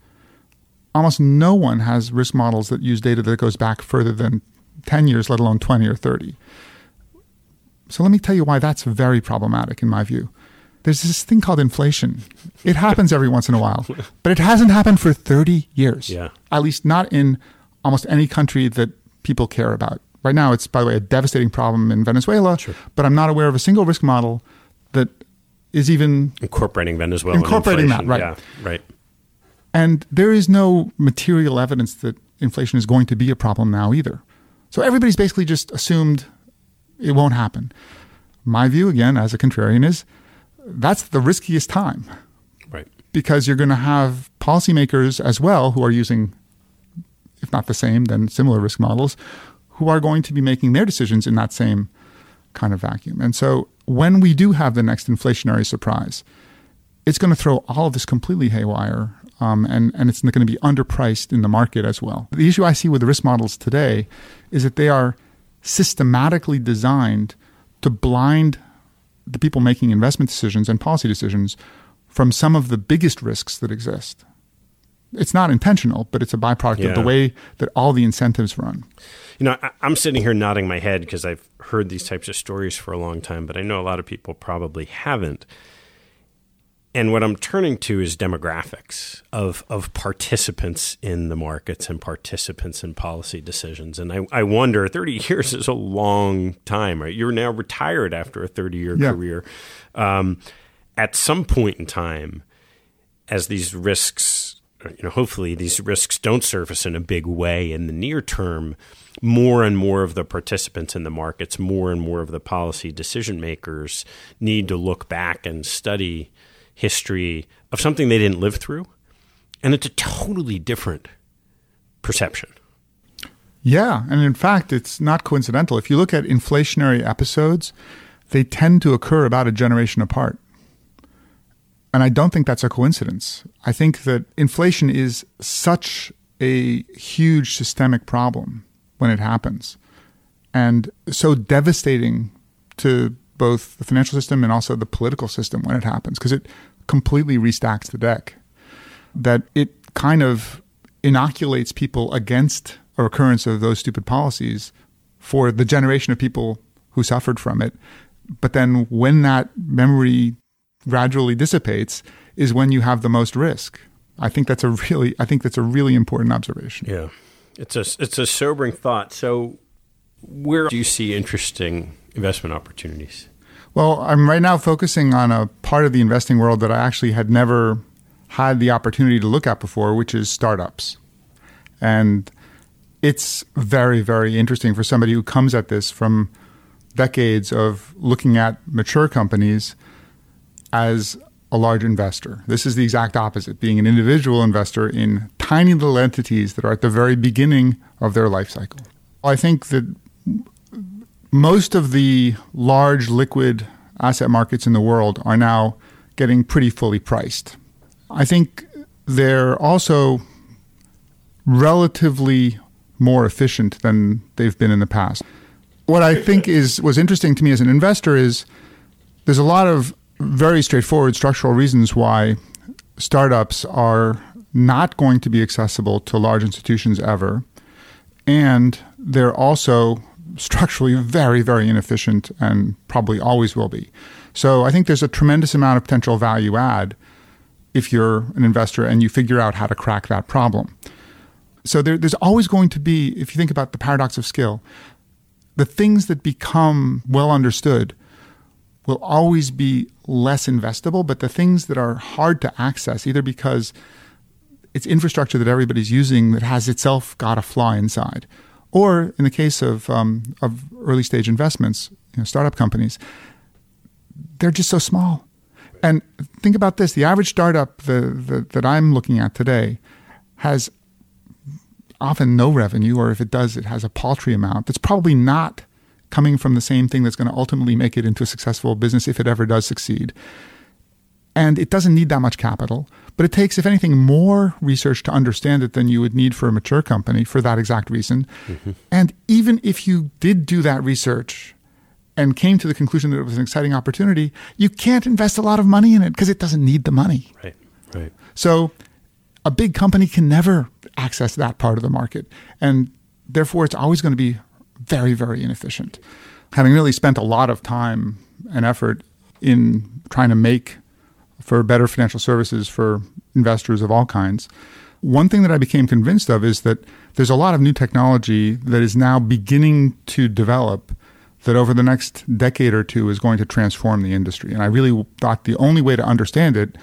Almost no one has risk models that use data that goes back further than 10 years, let alone 20 or 30. So let me tell you why that's very problematic in my view. There's this thing called inflation. It happens every once in a while, but it hasn't happened for 30 years. Yeah. At least not in almost any country that people care about. Right now, it's, by the way, a devastating problem in Venezuela, Sure. but I'm not aware of a single risk model that is even Incorporating Venezuela. Incorporating that, right. Yeah, right. And there is no material evidence that inflation is going to be a problem now either. So everybody's basically just assumed it won't happen. My view, again, as a contrarian, is that's the riskiest time Right. because you're going to have policymakers as well who are using, if not the same, then similar risk models, who are going to be making their decisions in that same kind of vacuum. And so when we do have the next inflationary surprise, it's going to throw all of this completely haywire. Um, and, and it's going to be underpriced in the market as well. The issue I see with the risk models today is that they are systematically designed to blind the people making investment decisions and policy decisions from some of the biggest risks that exist. It's not intentional, but it's a byproduct of the way that all the incentives run. You know, I, I'm sitting here nodding my head because I've heard these types of stories for a long time, but I know a lot of people probably haven't. And what I'm turning to is demographics of, of participants in the markets and participants in policy decisions. And I, I wonder, 30 years is a long time, right? You're now retired after a 30 year Yeah. career. Um, at some point in time, as these risks, you know, hopefully these risks don't surface in a big way in the near term, more and more of the participants in the markets, more and more of the policy decision makers need to look back and study history of something they didn't live through. And it's a totally different perception. Yeah, and in fact, it's not coincidental. If you look at inflationary episodes, they tend to occur about a generation apart. And I don't think that's a coincidence. I think that inflation is such a huge systemic problem when it happens and so devastating to both the financial system and also the political system when it happens because it completely restacks the deck that it kind of inoculates people against a recurrence of those stupid policies for the generation of people who suffered from it. But then when that memory gradually dissipates is when you have the most risk. I think that's a really I think that's a really important observation. Yeah. It's a it's a sobering thought. So where do you see interesting investment opportunities? Well, I'm right now focusing on a part of the investing world that I actually had never had the opportunity to look at before, which is startups. And it's very, very interesting for somebody who comes at this from decades of looking at mature companies as a large investor. This is the exact opposite, being an individual investor in tiny little entities that are at the very beginning of their life cycle. I think that most of the large liquid asset markets in the world are now getting pretty fully priced. I think they're also relatively more efficient than they've been in the past. What I think is was interesting to me as an investor is there's a lot of very straightforward structural reasons why startups are not going to be accessible to large institutions ever. And they're also structurally very, very inefficient and probably always will be. So I think there's a tremendous amount of potential value add if you're an investor and you figure out how to crack that problem. So there, there's always going to be, if you think about the paradox of skill, the things that become well understood will always be less investable, but the things that are hard to access, either because it's infrastructure that everybody's using that has itself got a flaw inside, or in the case of um, of early stage investments, you know, startup companies, they're just so small. And think about this: the average startup the, the, that I'm looking at today has often no revenue, or if it does, it has a paltry amount. That's probably not coming from the same thing that's going to ultimately make it into a successful business if it ever does succeed. And it doesn't need that much capital, But it takes, if anything, more research to understand it than you would need for a mature company for that exact reason. Mm-hmm. And even if you did do that research and came to the conclusion that it was an exciting opportunity, you can't invest a lot of money in it because it doesn't need the money. Right, right. So a big company can never access that part of the market. And therefore, it's always going to be very, very inefficient. Having really spent a lot of time and effort in trying to make for better financial services for investors of all kinds, one thing that I became convinced of is that there's a lot of new technology that is now beginning to develop that over the next decade or two is going to transform the industry. And I really thought the only way to understand it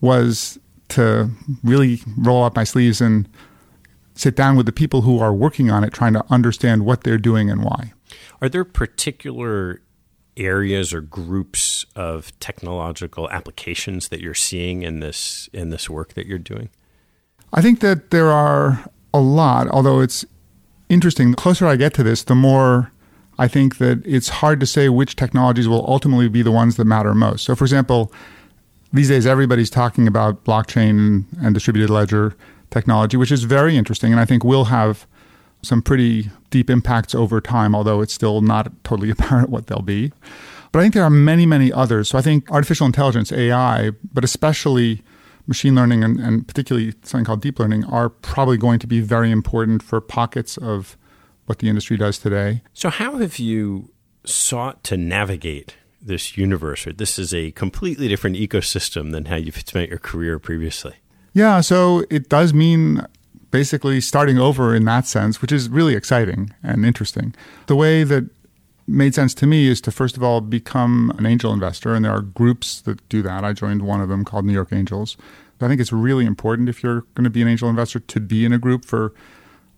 was to really roll up my sleeves and sit down with the people who are working on it, trying to understand what they're doing and why. Are there particular areas or groups of technological applications that you're seeing in this in this work that you're doing? I think that there are a lot, although it's interesting. The closer I get to this, the more I think that it's hard to say which technologies will ultimately be the ones that matter most. So, for example, these days everybody's talking about blockchain and distributed ledger technology, which is very interesting, and I think will have some pretty deep impacts over time, although it's still not totally apparent what they'll be. But I think there are many, many others. So I think artificial intelligence, AI, but especially machine learning and, and particularly something called deep learning, are probably going to be very important for pockets of what the industry does today. So, how have you sought to navigate this universe? Or this is a completely different ecosystem than how you've spent your career previously. Yeah, so it does mean basically starting over in that sense, which is really exciting and interesting. The way that made sense to me is to first of all become an angel investor, and there are groups that do that. I joined one of them called New York Angels. I think it's really important if you're going to be an angel investor to be in a group for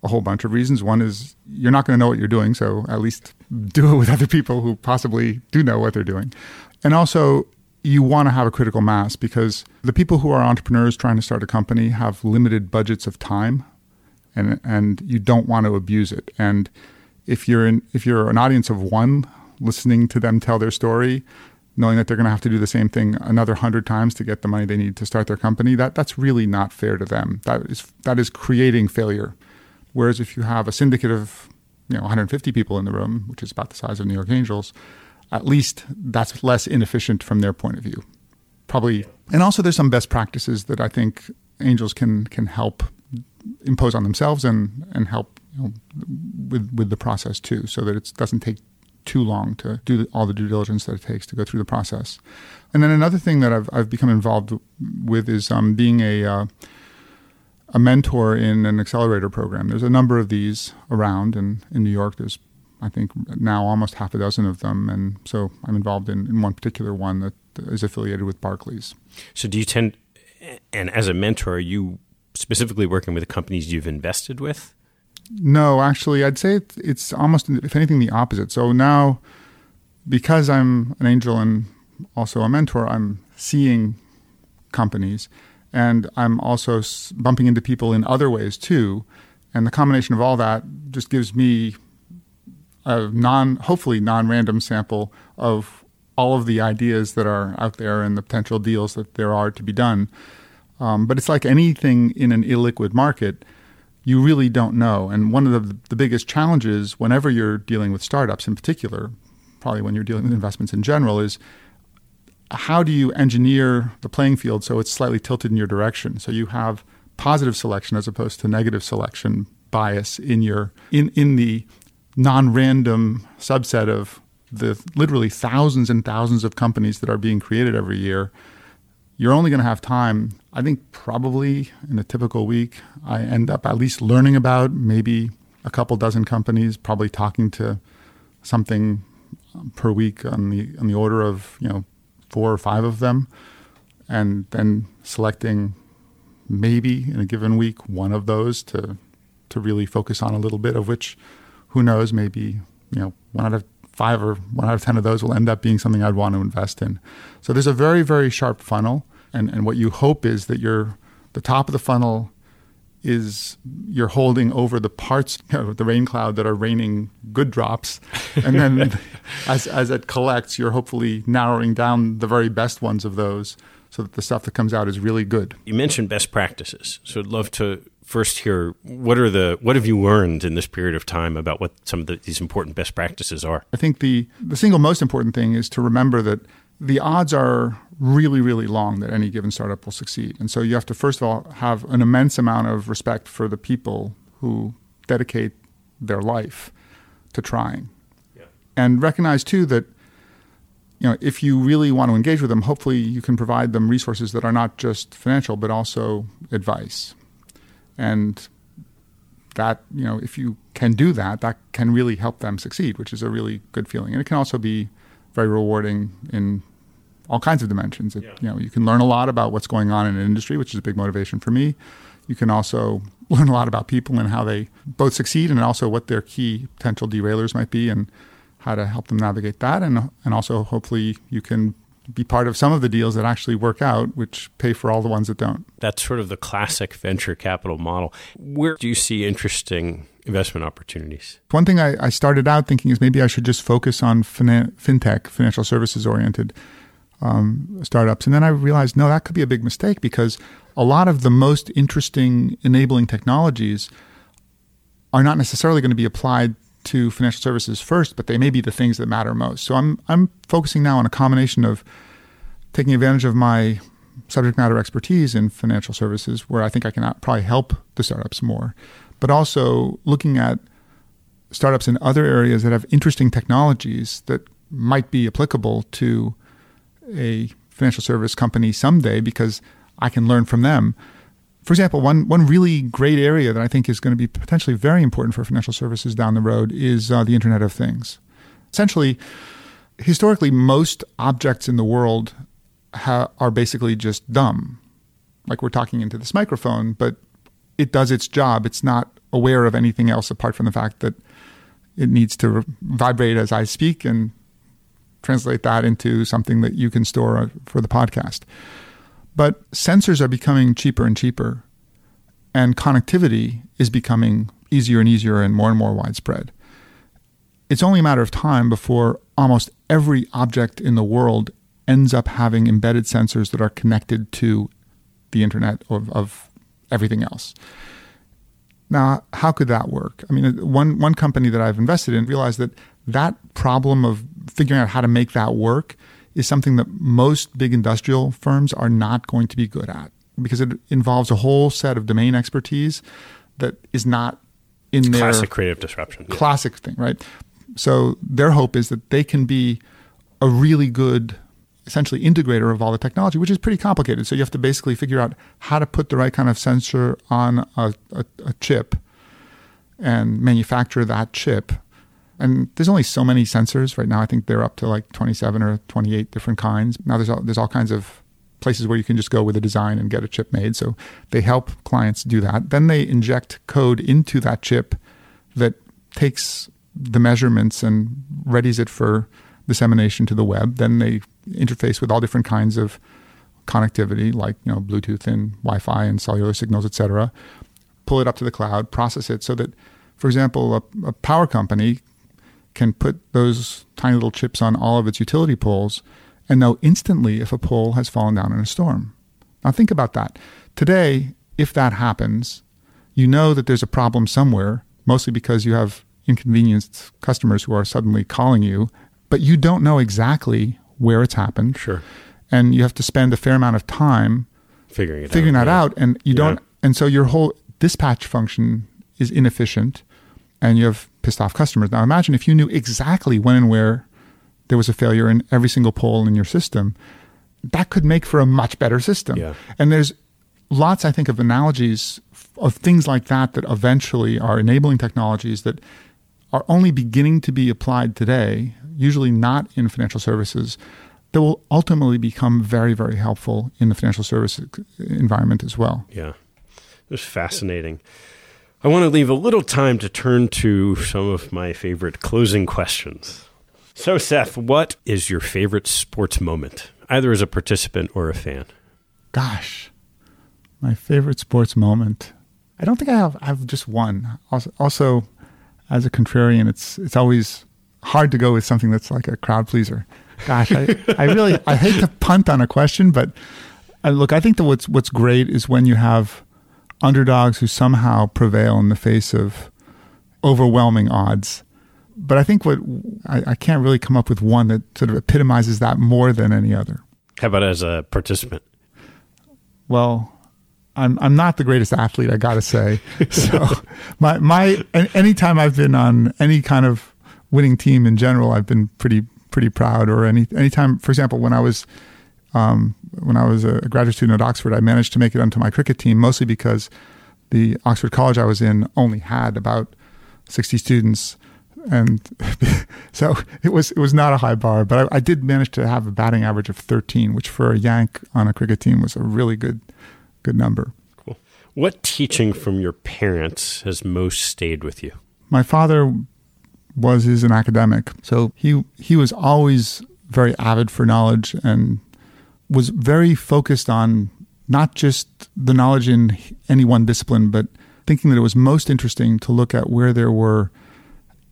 a whole bunch of reasons. One is you're not going to know what you're doing, so at least do it with other people who possibly do know what they're doing. And also, you want to have a critical mass because the people who are entrepreneurs trying to start a company have limited budgets of time and and you don't want to abuse it. And if you're in if you're an audience of one listening to them tell their story knowing that they're going to have to do the same thing another 100 times to get the money they need to start their company that that's really not fair to them. That is that is creating failure. Whereas if you have a syndicate of you know 150 people in the room which is about the size of New York Angels at least that's less inefficient from their point of view. Probably, and also there's some best practices that I think angels can can help impose on themselves and and help you know, with with the process too, so that it doesn't take too long to do all the due diligence that it takes to go through the process. And then another thing that I've I've become involved with is um, being a uh, a mentor in an accelerator program. There's a number of these around, and in New York, there's I think now almost half a dozen of them. And so I'm involved in, in one particular one that is affiliated with Barclays. So do you tend, and as a mentor, are you specifically working with the companies you've invested with? No, actually, I'd say it's almost, if anything, the opposite. So now, because I'm an angel and also a mentor, I'm seeing companies and I'm also bumping into people in other ways too. And the combination of all that just gives me a non, hopefully non-random sample of all of the ideas that are out there and the potential deals that there are to be done. Um, but it's like anything in an illiquid market, you really don't know. And one of the, the biggest challenges whenever you're dealing with startups in particular, probably when you're dealing with investments in general, is how do you engineer the playing field so it's slightly tilted in your direction? So you have positive selection as opposed to negative selection bias in your in in the non-random subset of the literally thousands and thousands of companies that are being created every year, you're only going to have time. I think probably in a typical week, I end up at least learning about maybe a couple dozen companies, probably talking to something um, per week on the on the order of you know four or five of them, and then selecting maybe in a given week one of those to to really focus on a little bit of which who knows, maybe, you know, one out of five or one out of 10 of those will end up being something I'd want to invest in. So there's a very, very sharp funnel. And, and what you hope is that you're, the top of the funnel is you're holding over the parts you know, the rain cloud that are raining good drops and then as, as it collects you're hopefully narrowing down the very best ones of those so that the stuff that comes out is really good. You mentioned best practices, so I'd love to first hear what are the what have you learned in this period of time about what some of the, these important best practices are. I think the the single most important thing is to remember that the odds are really really long that any given startup will succeed, and so you have to first of all have an immense amount of respect for the people who dedicate their life to trying, yeah. and recognize too that you know, if you really want to engage with them, hopefully you can provide them resources that are not just financial, but also advice. And that, you know, if you can do that, that can really help them succeed, which is a really good feeling. And it can also be very rewarding in all kinds of dimensions. It, yeah. You know, you can learn a lot about what's going on in an industry, which is a big motivation for me. You can also learn a lot about people and how they both succeed and also what their key potential derailers might be and how to help them navigate that, and and also hopefully you can be part of some of the deals that actually work out, which pay for all the ones that don't. That's sort of the classic venture capital model. Where do you see interesting investment opportunities? One thing I, I started out thinking is maybe I should just focus on fin- fintech, financial services oriented um, startups. And then I realized, no, that could be a big mistake because a lot of the most interesting enabling technologies are not necessarily going to be applied to financial services first, but they may be the things that matter most. So I'm I'm focusing now on a combination of taking advantage of my subject matter expertise in financial services, where I think I can probably help the startups more, but also looking at startups in other areas that have interesting technologies that might be applicable to a financial service company someday because I can learn from them for example, one one really great area that I think is going to be potentially very important for financial services down the road is uh, the Internet of Things. Essentially, historically, most objects in the world ha- are basically just dumb. Like we're talking into this microphone, but it does its job. It's not aware of anything else apart from the fact that it needs to re- vibrate as I speak and translate that into something that you can store uh, for the podcast. But sensors are becoming cheaper and cheaper, and connectivity is becoming easier and easier and more and more widespread. It's only a matter of time before almost every object in the world ends up having embedded sensors that are connected to the internet of, of everything else. Now, how could that work? I mean, one one company that I've invested in realized that that problem of figuring out how to make that work is something that most big industrial firms are not going to be good at because it involves a whole set of domain expertise that is not in it's their classic creative disruption classic yeah. thing, right? So their hope is that they can be a really good essentially integrator of all the technology, which is pretty complicated. So you have to basically figure out how to put the right kind of sensor on a, a, a chip and manufacture that chip and there's only so many sensors right now. I think they're up to like 27 or 28 different kinds. Now there's all, there's all kinds of places where you can just go with a design and get a chip made. So they help clients do that. Then they inject code into that chip that takes the measurements and readies it for dissemination to the web. Then they interface with all different kinds of connectivity, like you know Bluetooth and Wi-Fi and cellular signals, etc. Pull it up to the cloud, process it so that, for example, a, a power company can put those tiny little chips on all of its utility poles and know instantly if a pole has fallen down in a storm. Now, think about that. Today, if that happens, you know that there's a problem somewhere, mostly because you have inconvenienced customers who are suddenly calling you, but you don't know exactly where it's happened. Sure. And you have to spend a fair amount of time figuring it figuring out, that yeah. out and you yeah. don't and so your whole dispatch function is inefficient and you have pissed off customers. Now imagine if you knew exactly when and where there was a failure in every single pole in your system, that could make for a much better system. Yeah. And there's lots, I think, of analogies of things like that that eventually are enabling technologies that are only beginning to be applied today, usually not in financial services, that will ultimately become very, very helpful in the financial services environment as well. Yeah. It was fascinating. I want to leave a little time to turn to some of my favorite closing questions. So, Seth, what is your favorite sports moment, either as a participant or a fan? Gosh, my favorite sports moment. I don't think I have. I have just one. Also, also, as a contrarian, it's it's always hard to go with something that's like a crowd pleaser. Gosh, I, I really I hate to punt on a question, but uh, look, I think that what's what's great is when you have underdogs who somehow prevail in the face of overwhelming odds. But I think what I, I can't really come up with one that sort of epitomizes that more than any other. How about as a participant? Well, I'm I'm not the greatest athlete, I gotta say. So my my anytime I've been on any kind of winning team in general, I've been pretty pretty proud. Or any anytime, for example, when I was um, when I was a graduate student at Oxford, I managed to make it onto my cricket team mostly because the Oxford College I was in only had about 60 students. And so it was it was not a high bar, but I, I, did manage to have a batting average of 13, which for a Yank on a cricket team was a really good good number. Cool. What teaching from your parents has most stayed with you? My father was is an academic, so he he was always very avid for knowledge and was very focused on not just the knowledge in any one discipline, but thinking that it was most interesting to look at where there were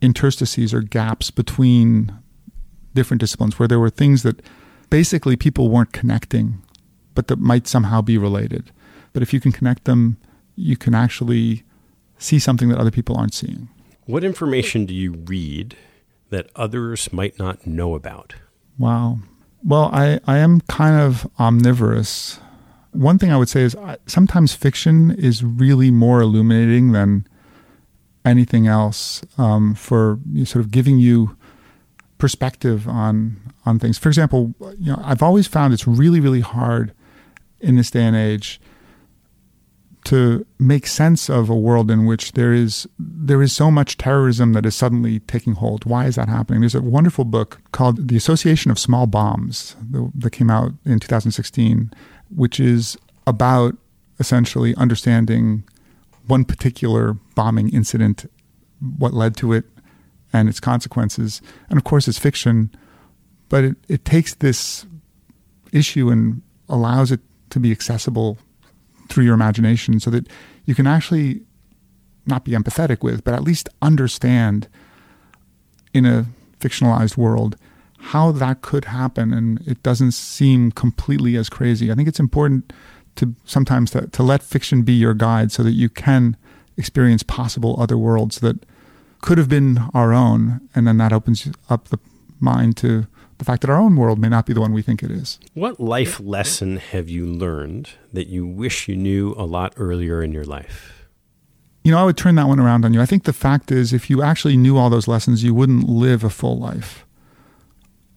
interstices or gaps between different disciplines, where there were things that basically people weren't connecting, but that might somehow be related. But if you can connect them, you can actually see something that other people aren't seeing. What information do you read that others might not know about? Wow. Well, I, I am kind of omnivorous. One thing I would say is I, sometimes fiction is really more illuminating than anything else um, for sort of giving you perspective on on things. For example, you know, I've always found it's really really hard in this day and age to make sense of a world in which there is there is so much terrorism that is suddenly taking hold. Why is that happening? There's a wonderful book called The Association of Small Bombs that came out in 2016, which is about essentially understanding one particular bombing incident, what led to it, and its consequences. And of course, it's fiction, but it, it takes this issue and allows it to be accessible through your imagination so that you can actually not be empathetic with, but at least understand in a fictionalized world how that could happen and it doesn't seem completely as crazy. I think it's important to sometimes to, to let fiction be your guide so that you can experience possible other worlds that could have been our own and then that opens up the mind to the fact that our own world may not be the one we think it is. What life lesson have you learned that you wish you knew a lot earlier in your life? You know, I would turn that one around on you. I think the fact is, if you actually knew all those lessons, you wouldn't live a full life.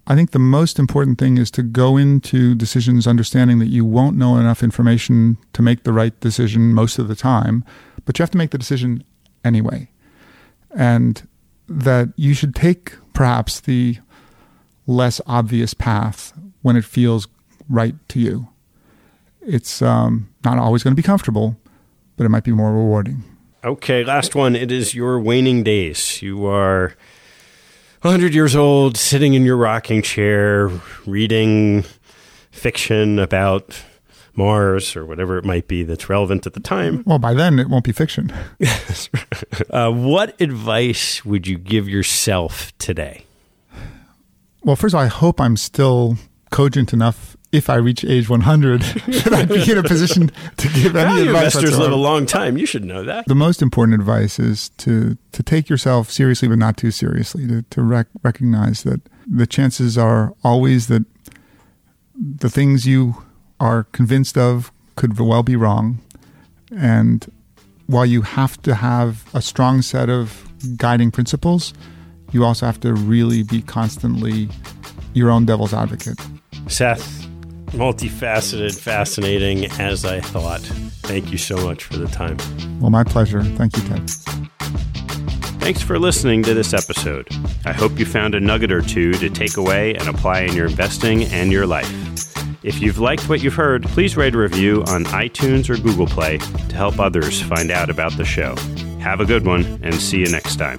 I think the most important thing is to go into decisions understanding that you won't know enough information to make the right decision most of the time, but you have to make the decision anyway. And that you should take perhaps the less obvious path when it feels right to you. It's um, not always going to be comfortable, but it might be more rewarding. Okay, last one. It is your waning days. You are 100 years old, sitting in your rocking chair, reading fiction about Mars or whatever it might be that's relevant at the time. Well, by then it won't be fiction. uh, what advice would you give yourself today? Well, first of all, I hope I'm still cogent enough if I reach age 100 that I'd be in a position to give any Value advice. Investors whatsoever. live a long time. You should know that. The most important advice is to to take yourself seriously, but not too seriously. To to rec- recognize that the chances are always that the things you are convinced of could well be wrong, and while you have to have a strong set of guiding principles you also have to really be constantly your own devil's advocate. Seth, multifaceted, fascinating as I thought. Thank you so much for the time. Well, my pleasure. Thank you, Ted. Thanks for listening to this episode. I hope you found a nugget or two to take away and apply in your investing and your life. If you've liked what you've heard, please write a review on iTunes or Google Play to help others find out about the show. Have a good one and see you next time.